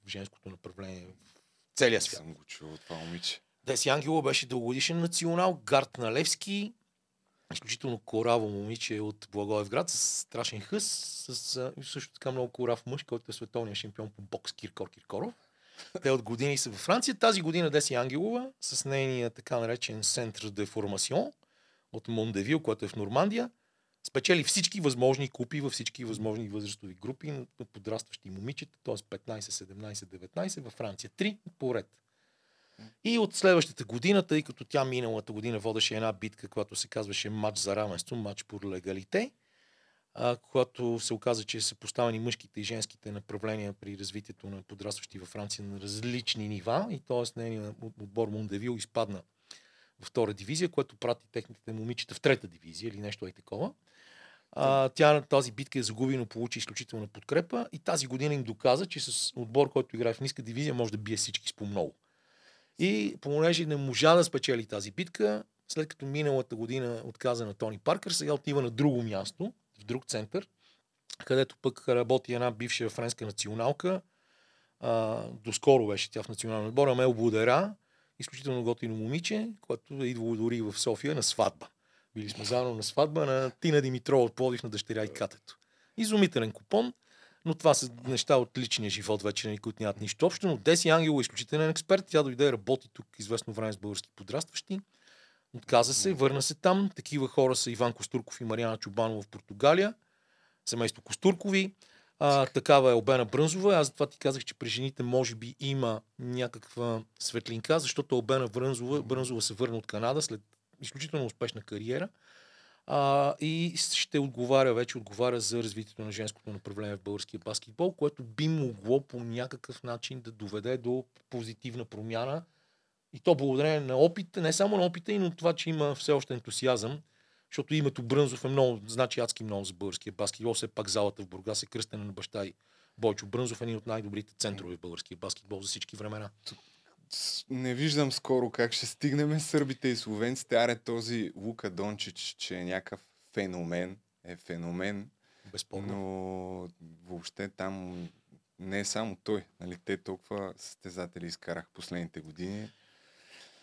в женското направление в целия свят. Съм го чувал това момиче. Деси Ангелова беше дългогодишен национал, гард на Левски, изключително кораво момиче от Благоевград, с страшен хъс, с също така много корав мъж, който е световният шампион по бокс Киркор Киркоров. Те от години са във Франция. Тази година Деси Ангелова с нейния така наречен Център де формацион от Мондевил, който е в Нормандия, спечели всички възможни купи във всички възможни възрастови групи на подрастващи момичета, т.е. 15, 17, 19 във Франция. Три поред. И от следващата година, тъй като тя миналата година водеше една битка, която се казваше матч за равенство, матч по легалите, а, когато се оказа, че са поставени мъжките и женските направления при развитието на подрастващи във Франция на различни нива и т.е. нейният отбор Мондевил изпадна във втора дивизия, което прати техните момичета в трета дивизия или нещо е такова. А, тя тази битка е загуби, но получи изключителна подкрепа и тази година им доказа, че с отбор, който играе в ниска дивизия, може да бие всички с по много. И понеже не можа да спечели тази битка, след като миналата година отказа на Тони Паркър, сега отива на друго място, в друг център, където пък работи една бивша френска националка. А, доскоро беше тя в националния отбор, Амел Будера. изключително готино момиче, което е идвало дори в София на сватба. Били сме заедно на сватба на Тина Димитрова от Плодив на дъщеря и катето. Изумителен купон, но това са неща от личния живот вече, нали, които нямат нищо общо. Но Деси Ангел е изключителен експерт. Тя дойде и работи тук известно време с български подрастващи. Отказа се, върна се там. Такива хора са Иван Костурков и Мариана Чубанова в Португалия. Семейство Костуркови. А, такава е Обена Брънзова. Аз затова ти казах, че при жените може би има някаква светлинка, защото Обена Брънзова, Брънзова се върна от Канада след изключително успешна кариера а, и ще отговаря, вече отговаря за развитието на женското направление в българския баскетбол, което би могло по някакъв начин да доведе до позитивна промяна и то благодарение на опита, не само на опита, и на това, че има все още ентусиазъм, защото името Брънзов е много, значи адски много за българския баскетбол. Все пак залата в Бургас е кръстена на баща и Бойчо Брънзов е един от най-добрите центрове в българския баскетбол за всички времена. Не виждам скоро как ще стигнем сърбите и словенците. Аре този Лука Дончич, че е някакъв феномен. Е феномен. Безспорно. Но въобще там не е само той. Нали? Те толкова състезатели изкарах последните години.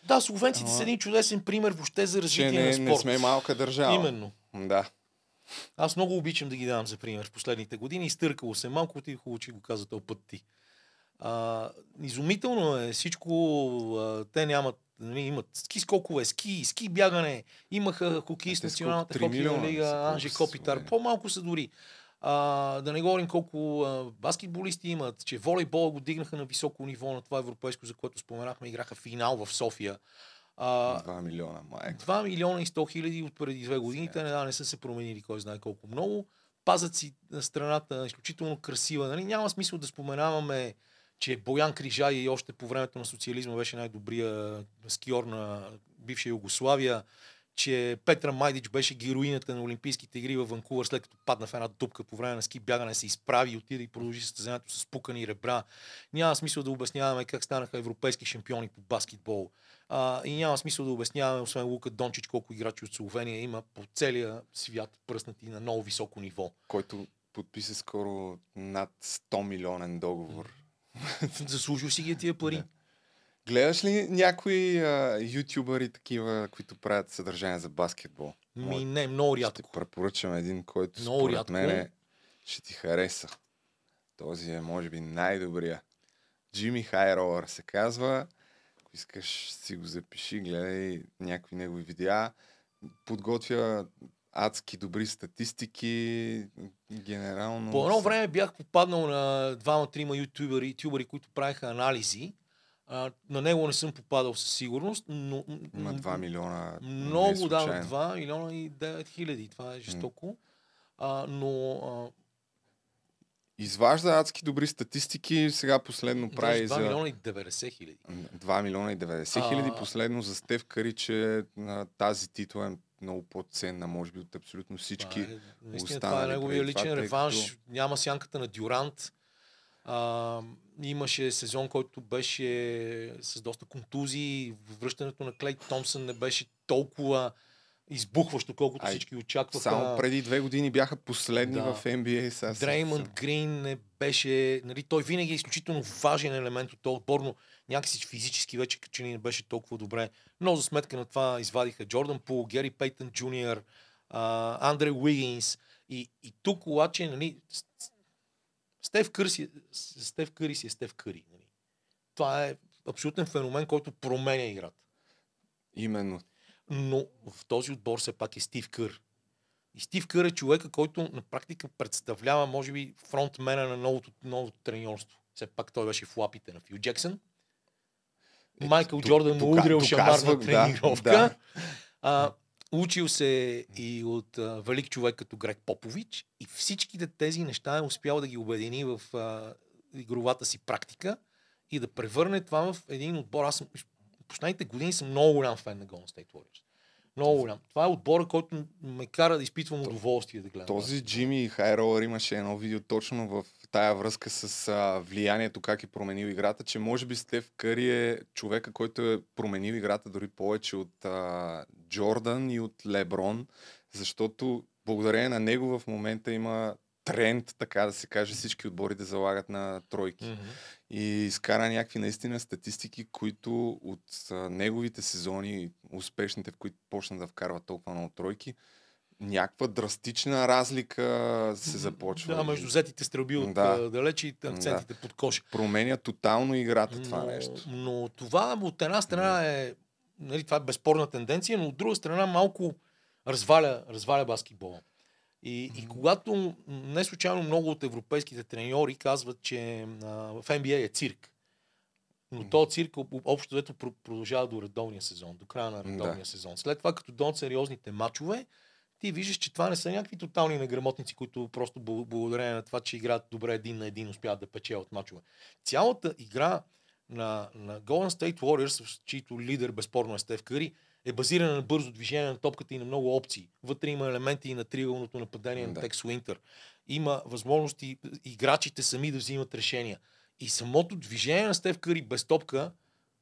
Да, словенците Ама- са един чудесен пример въобще за развитие не, на спорт. не сме малка държава. Именно. Да. Аз много обичам да ги давам за пример в последните години. Изтъркало се малко, ти хубаво, че го каза този път ти. А, изумително е всичко. А, те нямат, нали, имат ски скокове, ски, ски бягане. Имаха хокеист Те националната хокейна лига, Анжи Копитар. По-малко са дори. А, да не говорим колко а, баскетболисти имат, че волейбола го дигнаха на високо ниво на това европейско, за което споменахме, играха финал в София. А, 2 милиона, майка. 2 милиона и 100 хиляди от преди две години. Те не, да, не са се променили кой знае колко много. Пазят си на страната изключително красива. Нали? Няма смисъл да споменаваме, че Боян Крижай и още по времето на социализма беше най-добрия скиор на бивша Югославия, че Петра Майдич беше героинята на Олимпийските игри в Ванкувър, след като падна в една дупка по време на ски бягане, се изправи и отиде и продължи състезанието с пукани ребра. Няма смисъл да обясняваме как станаха европейски шампиони по баскетбол. А, и няма смисъл да обясняваме, освен Лука Дончич, колко играчи от Словения има по целия свят пръснати на много високо ниво. Който подписа скоро над 100 милионен договор. Заслужил си ги тия пари. Да. Гледаш ли някои а, ютубъри такива, които правят съдържание за баскетбол? Ми не, много Ще рядко. препоръчам един, който Много според рядко. мен ще ти хареса. Този е, може би, най-добрия. Джимми Хайролър се казва. Ако искаш, си го запиши, гледай някои негови видеа. Подготвя адски добри статистики. Генерално... По едно време бях попаднал на двама-трима ютубери, ютубери, които правиха анализи. А, на него не съм попадал със сигурност, но... Има 2 милиона. Много, да, случайно. 2 милиона и 9 хиляди. Това е жестоко. А, но а, Изважда адски добри статистики. Сега последно прави даже 2 за... милиона и 90 хиляди. 2 милиона и 90 хиляди. А- Последно за Стев Кари, че тази титла е много по-ценна, може би, от абсолютно всички. Това е, наистина, това е неговия това, личен реванш. като- Няма сянката на Дюрант. А, имаше сезон, който беше с доста контузии. Връщането на Клей Томсън не беше толкова избухващо, колкото Ай, всички очакваха. Само преди две години бяха последни Да. в NBA. Сега Дреймонд Грин не беше... Нали, той винаги е изключително важен елемент от този отбор, но някакси физически вече че не беше толкова добре. Но за сметка на това извадиха Джордан Пул, Гери Пейтън Джуниор, Андре Уигинс. И, и тук обаче, нали, Стев Къри си, Стев Къри си е Стев Къри. Нали. Това е абсолютен феномен, който променя играта. Именно. Но в този отбор все пак е Стив Кър. И Стив Кър е човека, който на практика представлява, може би, фронтмена на новото, новото треньорство. Все пак той беше в лапите на Фил Джексън. Майкъл Джордан му удрил шамар на тренировка. да. А, учил се и от а, велик човек като Грег Попович и всичките тези неща е успял да ги обедини в а, игровата си практика и да превърне това в един отбор. Аз съм, последните години съм много голям фен на Golden State Warriors. Много голям. Това е отбора, който ме кара да изпитвам удоволствие да гледам. Този Джимми Хайролър имаше едно видео точно в тая връзка с а, влиянието, как е променил играта, че може би Стев Къри е човека, който е променил играта дори повече от а, Джордан и от Леброн, защото благодарение на него в момента има тренд, така да се каже, всички отбори да залагат на тройки. Мгм. И изкара някакви наистина статистики, които от а, неговите сезони, успешните, в които почна да вкарва толкова много тройки, някаква драстична разлика се започва. Да, между взетите стрелби от Да. да. далеч и акцентите под коша. Променя тотално играта това но, нещо. но това от една страна е, нали, това е безспорна тенденция, но от друга страна малко разваля, разваля баскетбола. И, и когато не случайно много от европейските треньори казват, че а, в NBA е цирк. Но този цирк об- общо про- продължава до редовния сезон, до края на редовния Да. сезон. След това, като дойдат сериозните матчове, ти виждаш, че това не са някакви тотални неграмотници, които просто бл- благодарение на това, че играят добре един на един, успяват да печелят матчове. Цялата игра на, на Golden State Warriors, чийто лидер безспорно е Стев Къри, е базирана на бързо движение на топката и на много опции. Вътре има елементи и на триъгълното нападение на Да. Текс Уинтер. Има възможности играчите сами да взимат решения. И самото движение на Стев Къри без топка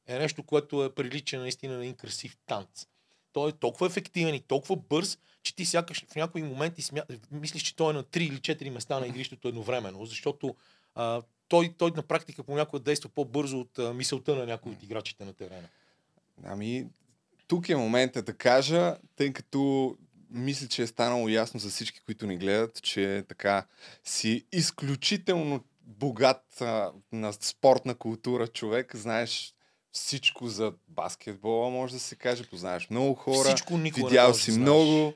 е нещо, което е прилича наистина на един красив танц. Той е толкова ефективен и толкова бърз, че ти сякаш в някои моменти смя... мислиш, че той е на 3 или 4 места на игрището едновременно, защото а, той, той на практика понякога действа по-бързо от а, мисълта на някои от играчите на терена. Ами, тук е момента да кажа, тъй като мисля, че е станало ясно за всички, които ни гледат, че така си изключително богат а, на спортна култура човек. Знаеш всичко за баскетбола, може да се каже. Познаеш много хора. Всичко никога не видял можеш си да знаеш. много.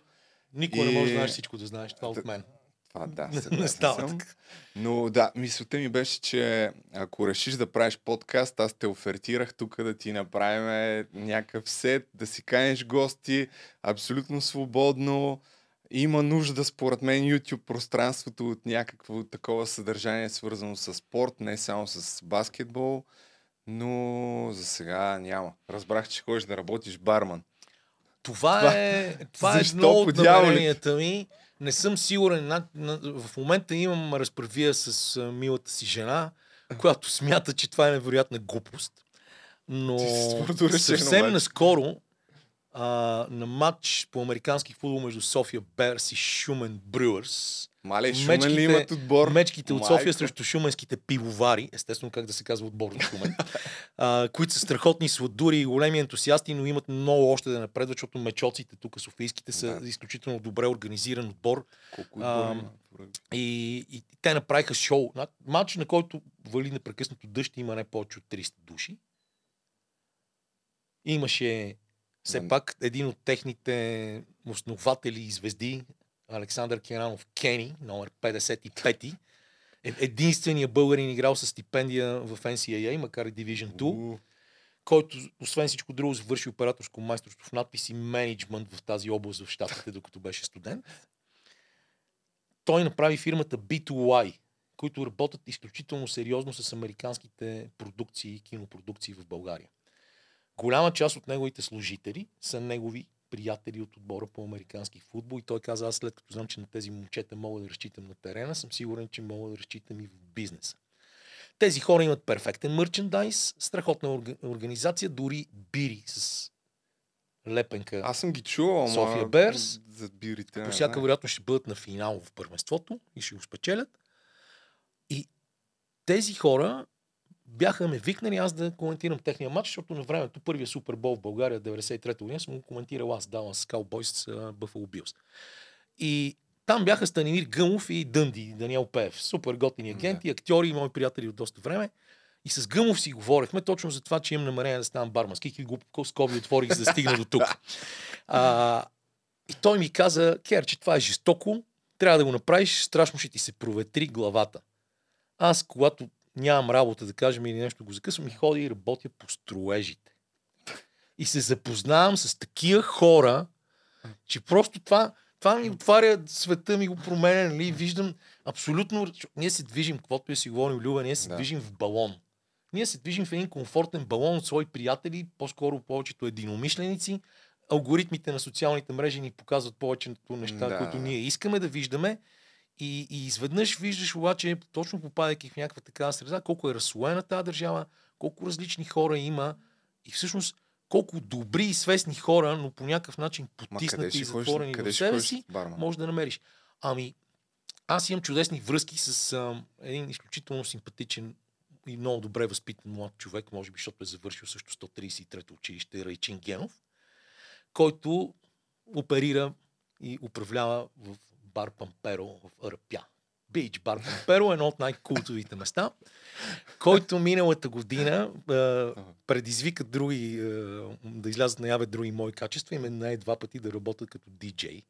Никога не можеш да И- знаеш всичко да знаеш. Това от мен. Това да, Не- не става съм. Но да, мисълта ми беше, че ако решиш да правиш подкаст, аз те офертирах тук да ти направим някакъв сет, да си канеш гости, абсолютно свободно. Има нужда, според мен, YouTube пространството от някакво такова съдържание, свързано с спорт, не само с баскетбол. Но за сега няма. Разбрах, че ходиш да работиш барман. Това, Това- е, това е едно от намеренията ми. Не съм сигурен. На, на, в момента имам разправия с а, милата си жена, която смята, че това е невероятна глупост. Но съвсем наскоро а, на матч по американски футбол между София Берс и Шумен Брюърс. Мале, Шумен ли Мечките- имат отбор? Мечките от София Майко. срещу шуменските пивовари, естествено как да се казва отбор на Шумен, а, които са страхотни сладури и големи ентусиасти, но имат много още да напредват, защото мечоците тук, софийските, са Да. изключително добре организиран отбор. Колко? Поред- И, и те направиха шоу. Матч, на който вали непрекъснато дъжд, има не повече от 300 души. Имаше все пак един от техните основатели и звезди, Александър Керанов Кени, номер 55. Е- Единственият българин играл с стипендия в NCAA, макар и Division 2 У, който, освен всичко друго, завърши операторско майсторство в надпис и менеджмент в тази област в Штатите, докато беше студент. Той направи фирмата B2Y, които работят изключително сериозно с американските продукции, кинопродукции в България. Голяма част от неговите служители са негови приятели от отбора по американски футбол и той каза, аз след като знам, че на тези момчета мога да разчитам на терена, съм сигурен, че мога да разчитам и в бизнеса. Тези хора имат перфектен мерчендайз, страхотна орга- организация, дори бири с лепенка. Аз съм ги чувал. София Берс. За бирите. По всяка знам. вероятност ще бъдат на финал в първенството и ще го спечелят. И тези хора бяха ме викнали аз да коментирам техния матч, защото на времето първия Супербол в България 93-та година съм го коментирал аз, давам с Cowboys с Buffalo Bills. И там бяха Станимир Гъмов и Дънди, Даниел Пев. Супер готини агенти, актьори и мои приятели от доста време. И с Гъмов си говорихме точно за това, че имам намерение да ставам барман. Скики го скоби отворих, за да стигна до тук. А, и той ми каза, Кер, че това е жестоко, трябва да го направиш, страшно ще ти се проветри главата. Аз, когато нямам работа, да кажем, или нещо го закъсвам, и ходя и работя по строежите. И се запознавам с такива хора, че просто това, това ми отваря света, ми го променя, нали? Виждам абсолютно... Ние се движим, каквото и си говорим, Люба, ние се Да. движим в балон. Ние се движим в един комфортен балон от свои приятели, по-скоро повечето единомишленици. Алгоритмите на социалните мрежи ни показват повечето неща, Да. които ние искаме да виждаме. И, и изведнъж виждаш обаче, точно попадайки в някаква такава среда, колко е разслоена тази държава, колко различни хора има и всъщност колко добри и свестни хора, но по някакъв начин потиснати и затворени в себе си, барман? може да намериш. Ами, аз имам чудесни връзки с а, един изключително симпатичен и много добре възпитан млад човек, може би, защото е завършил също 133-то училище Райчин Генов, който оперира и управлява в бар Памперо в Арапя. Бич бар Памперо е едно от най-култовите места, който миналата година а, предизвика други, а, да излязат наяве други мои качества и ме най два пъти да работя като диджей.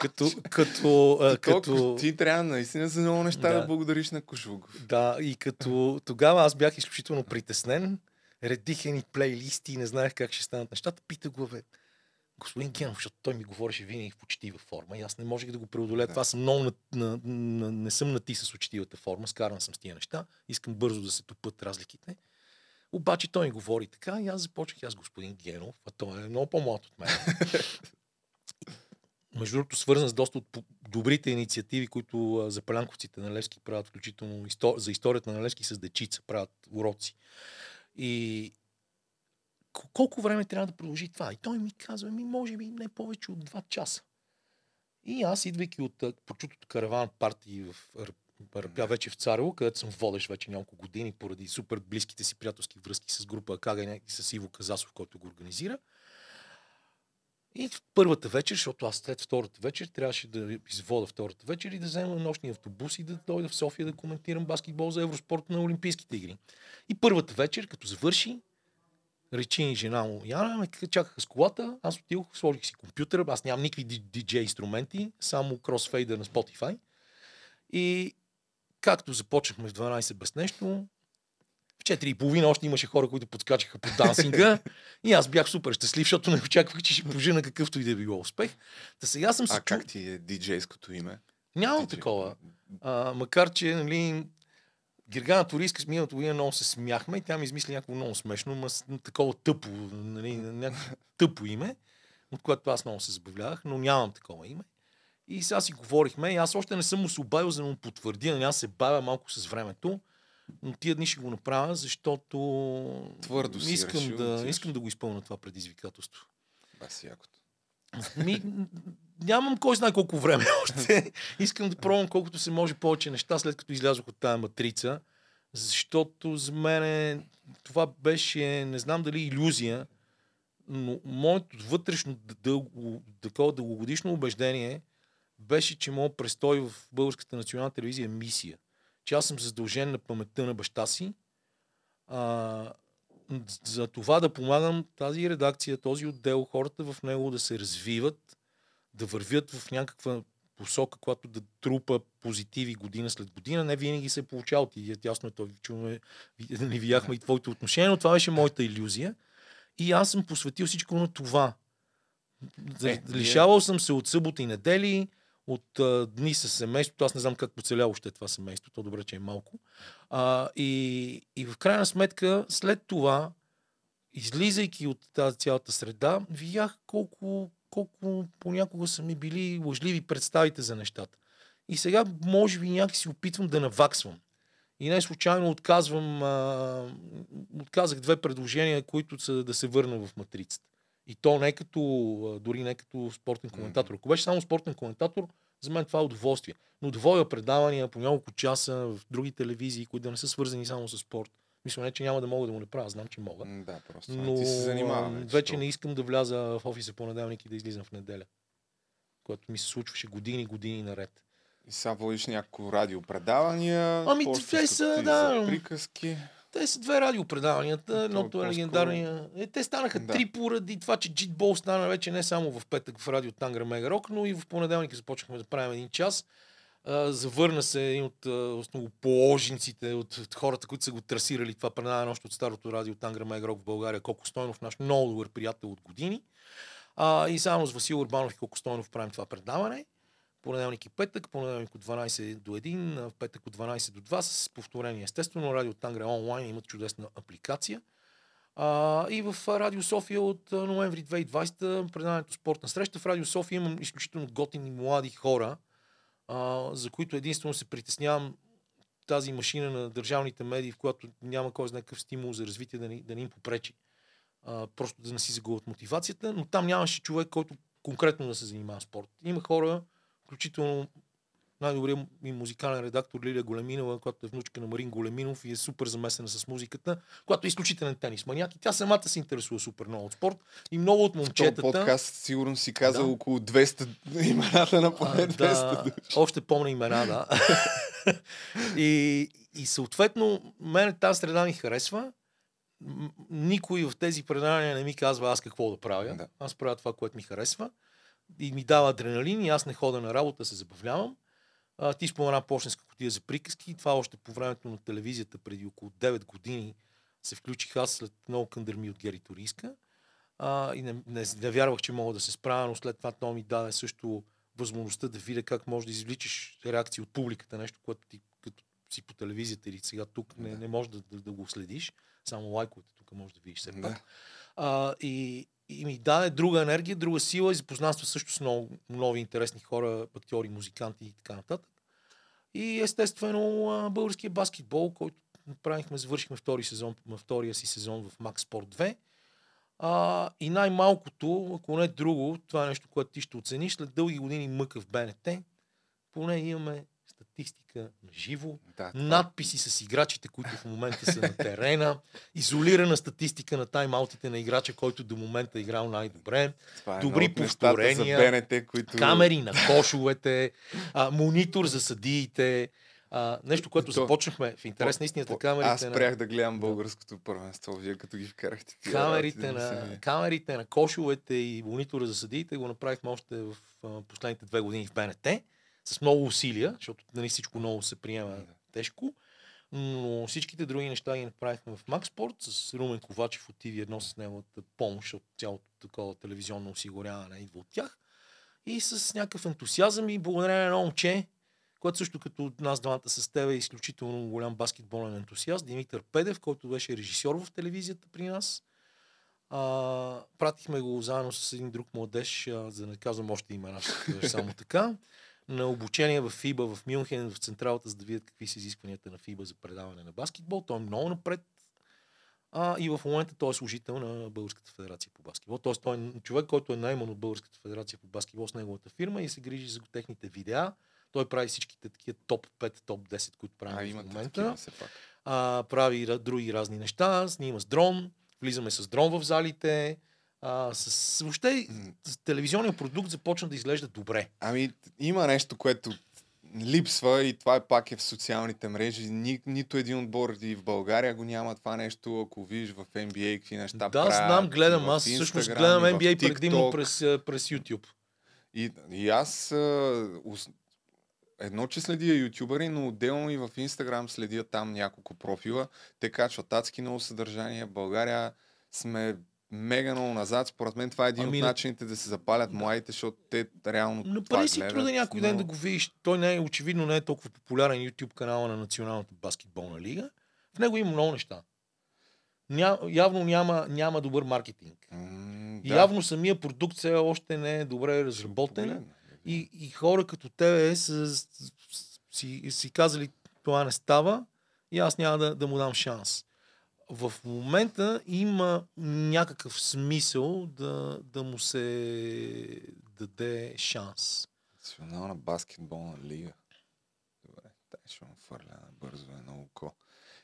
Като, като, а, Като... Ти трябва наистина за много неща да, Да. да благодариш на Кошугов. да, и като тогава аз бях изключително притеснен, редих ни плейлисти и не знаех как ще станат нещата. Питах го, бе, господин Генов, защото той ми говореше винаги в учтива форма и аз не можех да го преодолея. Да. Това съм много, на, на, на, не съм на ти с учтивата форма, скаран съм с тия неща, искам бързо да се тупат разликите. Обаче той ми говори така и аз започнах, аз господин Генов, а той е много по-млад от мен. Между другото, свързан с доста от добрите инициативи, които запалянковците на Левски правят, включително за историята на Левски с дечица, правят уроци. И колко време трябва да продължи това? И той ми казва, ми може би не повече от 2 часа. И аз, идвайки от прочутото караван парти в Арапя, вече в Царево, където съм водещ вече няколко години, поради супер близките си приятелски връзки с група Акага и с Иво Казасов, който го организира. И в първата вечер, защото аз след втората вечер трябваше да извода втората вечер и да взема нощния автобус и да дойда в София да коментирам баскетбол за Евроспорт на Олимпийските игри. И първата вечер, като завърши, речи жена му, Яна, ме чакаха с колата, аз отидох, сложих си компютъра, аз нямам никакви диджей инструменти, само кросфейдер на Spotify. И както започнахме в 12 без нещо, в 4.30 още имаше хора, които подскачаха по дансинга и аз бях супер щастлив, защото не очаквах, че ще пожена какъвто и да е било успех. Та сега съм се А чу- как ти е диджейското име? Нямам Диджей. такова. А, макар, че нали, Гергана Торийска с миналата година много се смяхме и тя ми измисли някакво много смешно, ма такова тъпо, нали, някакво тъпо име, от което аз много се забавлявах, но нямам такова име. И сега си говорихме и аз още не съм му се обадил, за да му потвърдя, нали, аз се бавя малко с времето, но тия дни ще го направя, защото Твърдо си искам, решил да искам да го изпълня това предизвикателство. Баси якото. Ми, нямам кой знае колко време още. Искам да пробвам колкото се може повече неща, след като излязох от тази матрица. Защото за мен това беше, не знам дали иллюзия, но моето вътрешно дълго, такова дългогодишно убеждение беше, че моят престой в Българската национална телевизия е мисия. Че аз съм задължен на паметта на баща си, а, за това да помагам тази редакция, този отдел, хората в него да се развиват, да вървят в някаква посока, която да трупа позитиви година след година. Не винаги се е получава. Ти ясно е, той чуваме, не видяхме и твоите отношения, но това беше моята иллюзия. И аз съм посветил всичко на това. Е, Е, Лишавал съм се от събота и недели, от а, дни с семейството. Аз не знам как поцелява още това семейство. То добре, че е малко. А, и, и в крайна сметка, след това, излизайки от тази цялата среда, видях колко, колко понякога са ми били лъжливи представите за нещата. И сега, може би, някакси опитвам да наваксвам. И не случайно отказвам, а, отказах две предложения, които са да се върна в матрицата. И то не като, дори не като спортен коментатор. Ако беше само спортен коментатор, за мен това е удоволствие. Но да водя предавания по няколко часа в други телевизии, които да не са свързани само с спорт. Мисля, не, че няма да мога да го направя, знам, че мога. Да, просто Но ти се занимаваме. а, вече не искам да вляза в офиса понеделник и да излизам в неделя. Което ми се случваше години, години наред. И сега водиш някакво радиопредавания. Ами, те са да. приказки. Те са две радиопредаванията. Едното е легендарния. Е, те станаха Да. три поради това, че джитбол стана вече не само в петък в радио Тангра Мега Рок, но и в понеделник започнахме да правим един час. Завърна се един от основоположниците, от, от хората, които са го трасирали това предаване още от старото радио Тангра Мега Рок в България, Коко Стойнов, наш много добър приятел от години. А, и само с Васил Урбанов и Коко Стойнов правим това предаване. Понеделник и петък, понеделник от 12 до 1, а в петък от 12 до 2 с повторение. Естествено, Радио Тангра онлайн имат чудесна апликация. А, и в Радио София от ноември 2020 предаването Спортна среща. В Радио София имам изключително готини млади хора, а, за които единствено се притеснявам тази машина на държавните медии, в която няма кой знае какъв стимул за развитие да не, да не им попречи. А, просто да не си загубят мотивацията, но там нямаше човек, който конкретно да се занимава спорт. Има хора, включително най-добрият ми музикален редактор Лилия Големинова, която е внучка на Марин Големинов и е супер замесена с музиката, която е изключителен тенис маняк. И тя самата се интересува супер много от спорт. И много от В момчетата... подкаст сигурно си казал Да. около 200 имената на поне А, 200 да, души. още помня имена, да. и, и съответно, мен тази среда ми харесва. Никой в тези предания не ми казва аз какво да правя. Да. Аз правя това, което ми харесва. И ми дава адреналин и аз не хода на работа, се забавлявам. А, ти спомена почтенска котия за приказки. Това още по времето на телевизията преди около 9 години се включих аз след много къндърми от Гери Торийска. А, и не, не, не вярвах, че мога да се справя, но след това то ми даде също възможността да видя как можеш да извличаш реакции от публиката, нещо, което ти като си по телевизията или сега тук не, не можеш да, да, да го следиш. Само лайковете тук можеш да видиш все пак. Да. А, и, и ми даде друга енергия, друга сила и запознанства също с много нови интересни хора, актьори, музиканти и така нататък. И естествено българския баскетбол, който направихме, завършихме втори сезон, втория си сезон в Max Sport 2. А, и най-малкото, ако не друго, това е нещо, което ти ще оцениш, след дълги години мъка в БНТ, поне имаме статистика на живо, Да, това- надписи с играчите, които в момента са на терена, изолирана статистика на тайм-аутите на играча, който до момента е играл най-добре, това е добри повторения, БНТ, които... камери на кошовете, а, монитор за съдиите, а, нещо, което То- започнахме в интерес на истината, камерите Аз на... спрях да гледам българското първенство, вие като ги вкарахте. тия Камерите да на, камерите на кошовете и монитора за съдиите го направихме още в а, последните две години в БНТ с много усилия, защото нали, всичко много се приема тежко. Но всичките други неща ги направихме в Макспорт с Румен Ковачев от TV1 с неговата помощ от цялото такова телевизионно осигуряване идва от тях. И с някакъв ентусиазъм и благодарение на момче, което също като нас двамата с теб е изключително голям баскетболен ентусиаст, Димитър Педев, който беше режисьор в телевизията при нас. А, пратихме го заедно с един друг младеж, а, за да не казвам още имена, кажа само така, на обучение в ФИБА в Мюнхен, в централата, за да видят какви са изискванията на ФИБА за предаване на баскетбол. Той е много напред. А, и в момента той е служител на Българската федерация по баскетбол. Тоест той е човек, който е найман от Българската федерация по баскетбол с неговата фирма и се грижи за техните видеа. Той прави всичките такива топ 5, топ 10, които правим А, в момента такива все пак. а, прави ра- други разни неща, снима с дрон, влизаме с дрон в залите, а, с, въобще М. с телевизионния продукт започна да изглежда добре. Ами, има нещо, което липсва и това е пак е в социалните мрежи. Ни, нито един отбор и в България го няма това нещо, ако видиш в NBA какви неща да, правят. знам, гледам. Аз всъщност Instagram, гледам NBA предимно през, през YouTube. И, и аз едно, че следя ютубъри, но отделно и в Инстаграм следя там няколко профила. Те качват адски много съдържание. В България сме мега много назад. Според мен това е един Ами, от на- начините да се запалят младите, защото те реално това Направи си гледат, труда някой ден но- да го видиш. Той не е, очевидно не е толкова популярен YouTube канала на Националната баскетболна лига. В него има много неща. Ня, явно няма, няма добър маркетинг. И да. явно самия продукт все още не е добре разработен. И, и хора като тебе са, си, си казали това не става и аз няма да, да му дам шанс. В момента има някакъв смисъл да, да му се даде шанс. Национална баскетболна лига. Добре, тай ще му фърля бързо едно око.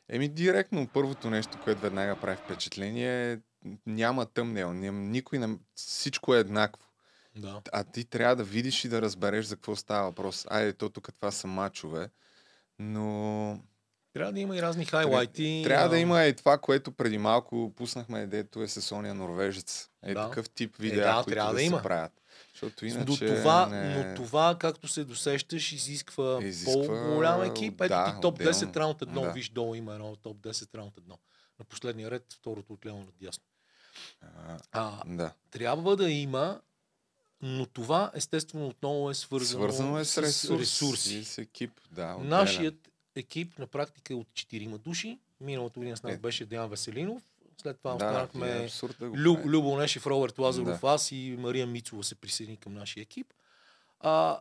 Еми, директно първото нещо, което веднага прави впечатление е няма тъмнел. Ням, никой не... Всичко е еднакво. Да. А ти трябва да видиш и да разбереш за какво става въпрос. Айде, то тук това са мачове, но Трябва да има и разни хайлайти. трябва да а, има и това, което преди малко пуснахме, дето е с Сония Норвежец. Е, Да. такъв тип Е, видеа, да, които трябва да, да се има. правят. Защото иначе но, това, не... но това, както се досещаш, изисква, Изисква, по-голям екип. Ето да, ти топ 10 отделно. раунд едно. Да. Виж долу има едно топ 10 раунд едно. На последния ред, второто отляво надясно. А, А, да. трябва да има, но това естествено отново е свързано, Свързано е с, ресурс, ресурси. С екип, да. отделен. Нашият екип на практика е от 4 души. Миналата година с нас Е. беше Деян Веселинов. След това да, е останахме абсурд да го Лю, прави. Любо Нешев, Роберт Лазаров, Да. аз и Мария Мицова се присъедини към нашия екип. А,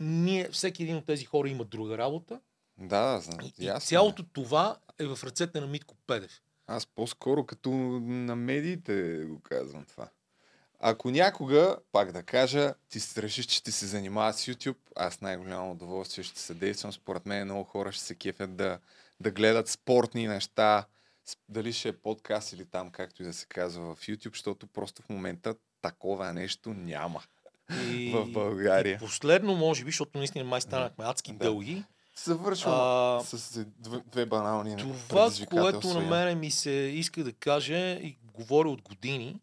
ние, всеки един от тези хора има друга работа. Да, да, знам. И, и ясно е. цялото това е в ръцете на Митко Педев. Аз по-скоро като на медиите го казвам това. Ако някога, пак да кажа, ти си решиш, че ти се занимава с YouTube, аз най-голямо удоволствие ще съдействам. Според мен много хора ще се кефят да, да гледат спортни неща, дали ще е подкаст или там, както и да се казва в YouTube, защото просто в момента такова нещо няма И, в България. И последно, може би, защото наистина май станахме адски Да. дълги. Завършвам А, с две, две банални Това, което на мене ми се иска да кажа и говоря от години,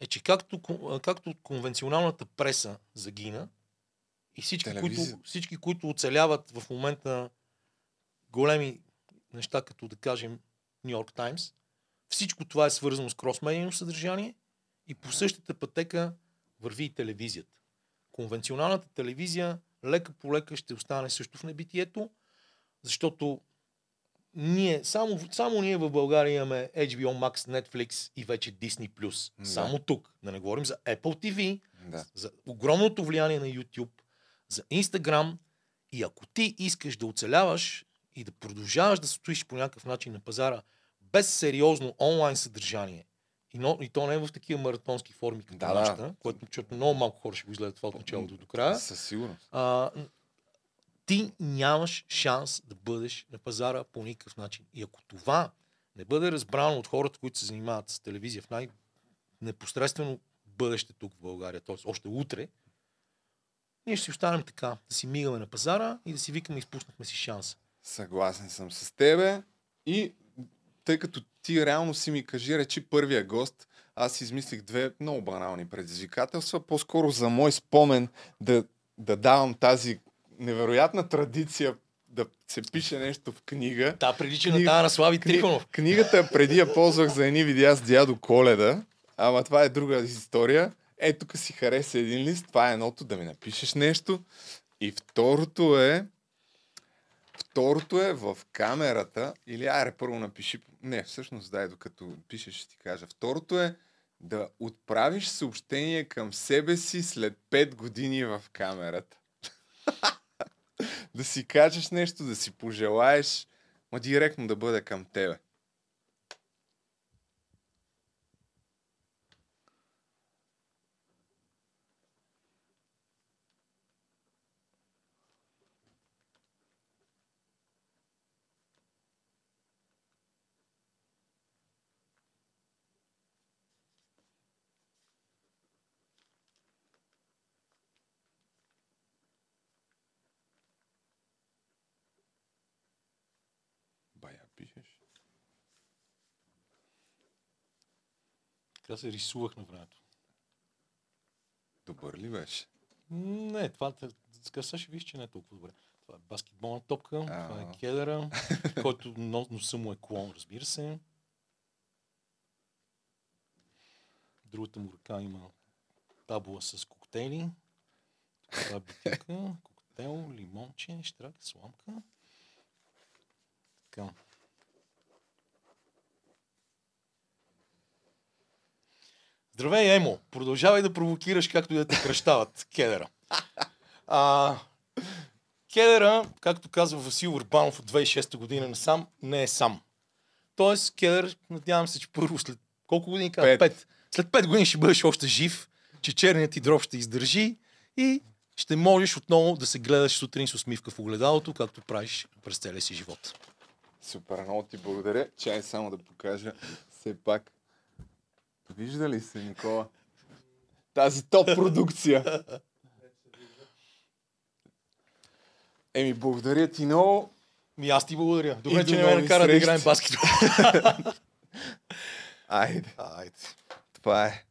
е, че както, както конвенционалната преса загина и всички Телевизия. които, всички, които оцеляват в момента големи неща, като да кажем Нью Йорк Таймс, всичко това е свързано с кросмедийно съдържание и по същата пътека върви и телевизията. Конвенционалната телевизия лека по лека ще остане също в небитието, защото ние, само, само ние в България имаме HBO Max, Netflix и вече Disney+. Да. Само тук. Да не говорим за Apple TV, Да. за огромното влияние на YouTube, за Instagram и ако ти искаш да оцеляваш и да продължаваш да стоиш по някакъв начин на пазара без сериозно онлайн съдържание, и, но, и то не е в такива маратонски форми като Да, да. нашата, което защото много малко хора ще го изгледат това от началото до края, Със сигурност. а, ти нямаш шанс да бъдеш на пазара по никакъв начин. И ако това не бъде разбрано от хората, които се занимават с телевизия в най-непосредствено бъдеще тук в България, т.е. още утре, ние ще си останем така, да си мигаме на пазара и да си викаме, изпуснахме си шанса. Съгласен съм с тебе. И тъй като ти реално си ми кажи, речи първия гост, аз измислих две много банални предизвикателства. По-скоро за мой спомен да, да давам тази невероятна традиция да се пише нещо в книга. Та прилича Книга- на тази на Слави Кни- Трифонов. Книгата преди я ползвах за едни видеа с дядо Коледа, ама това е друга история. Е, тук си хареса един лист, това е едното, да ми напишеш нещо. И второто е, второто е в камерата, или аре, първо напиши, не, всъщност дай, докато пишеш ще ти кажа. Второто е да отправиш съобщение към себе си след 5 години в камерата. да си кажеш нещо, да си пожелаеш, ма директно да бъде към тебе. Бая пишеш. Така се рисувах на времето. Добър ли беше? Не, това така сега ще виж, че не е толкова добре. Това е баскетболна топка, това А. е кедъра, който но- носа му е клон, разбира се. Другата му ръка има табула с коктейли. Това е бутилка, коктейл, лимонче, штрак, сламка. Така. Здравей, Емо! Продължавай да провокираш, както и да те кръщават. Кедера. А, Кедера, както казва Васил Урбанов от 2006 година насам, не е сам. Тоест, Кедър, надявам се, че първо след колко години? Пет. Пет. След пет години ще бъдеш още жив, че черният ти дроб ще издържи и ще можеш отново да се гледаш сутрин с усмивка в огледалото, както правиш през целия си живот. Супер, много ти благодаря. Чай само да покажа все пак. Вижда ли се, Никола? Тази топ продукция. Еми, благодаря ти много. Ми аз ти благодаря. Добре, че не ме накара да играем баскетбол. Айде, Айде. това е.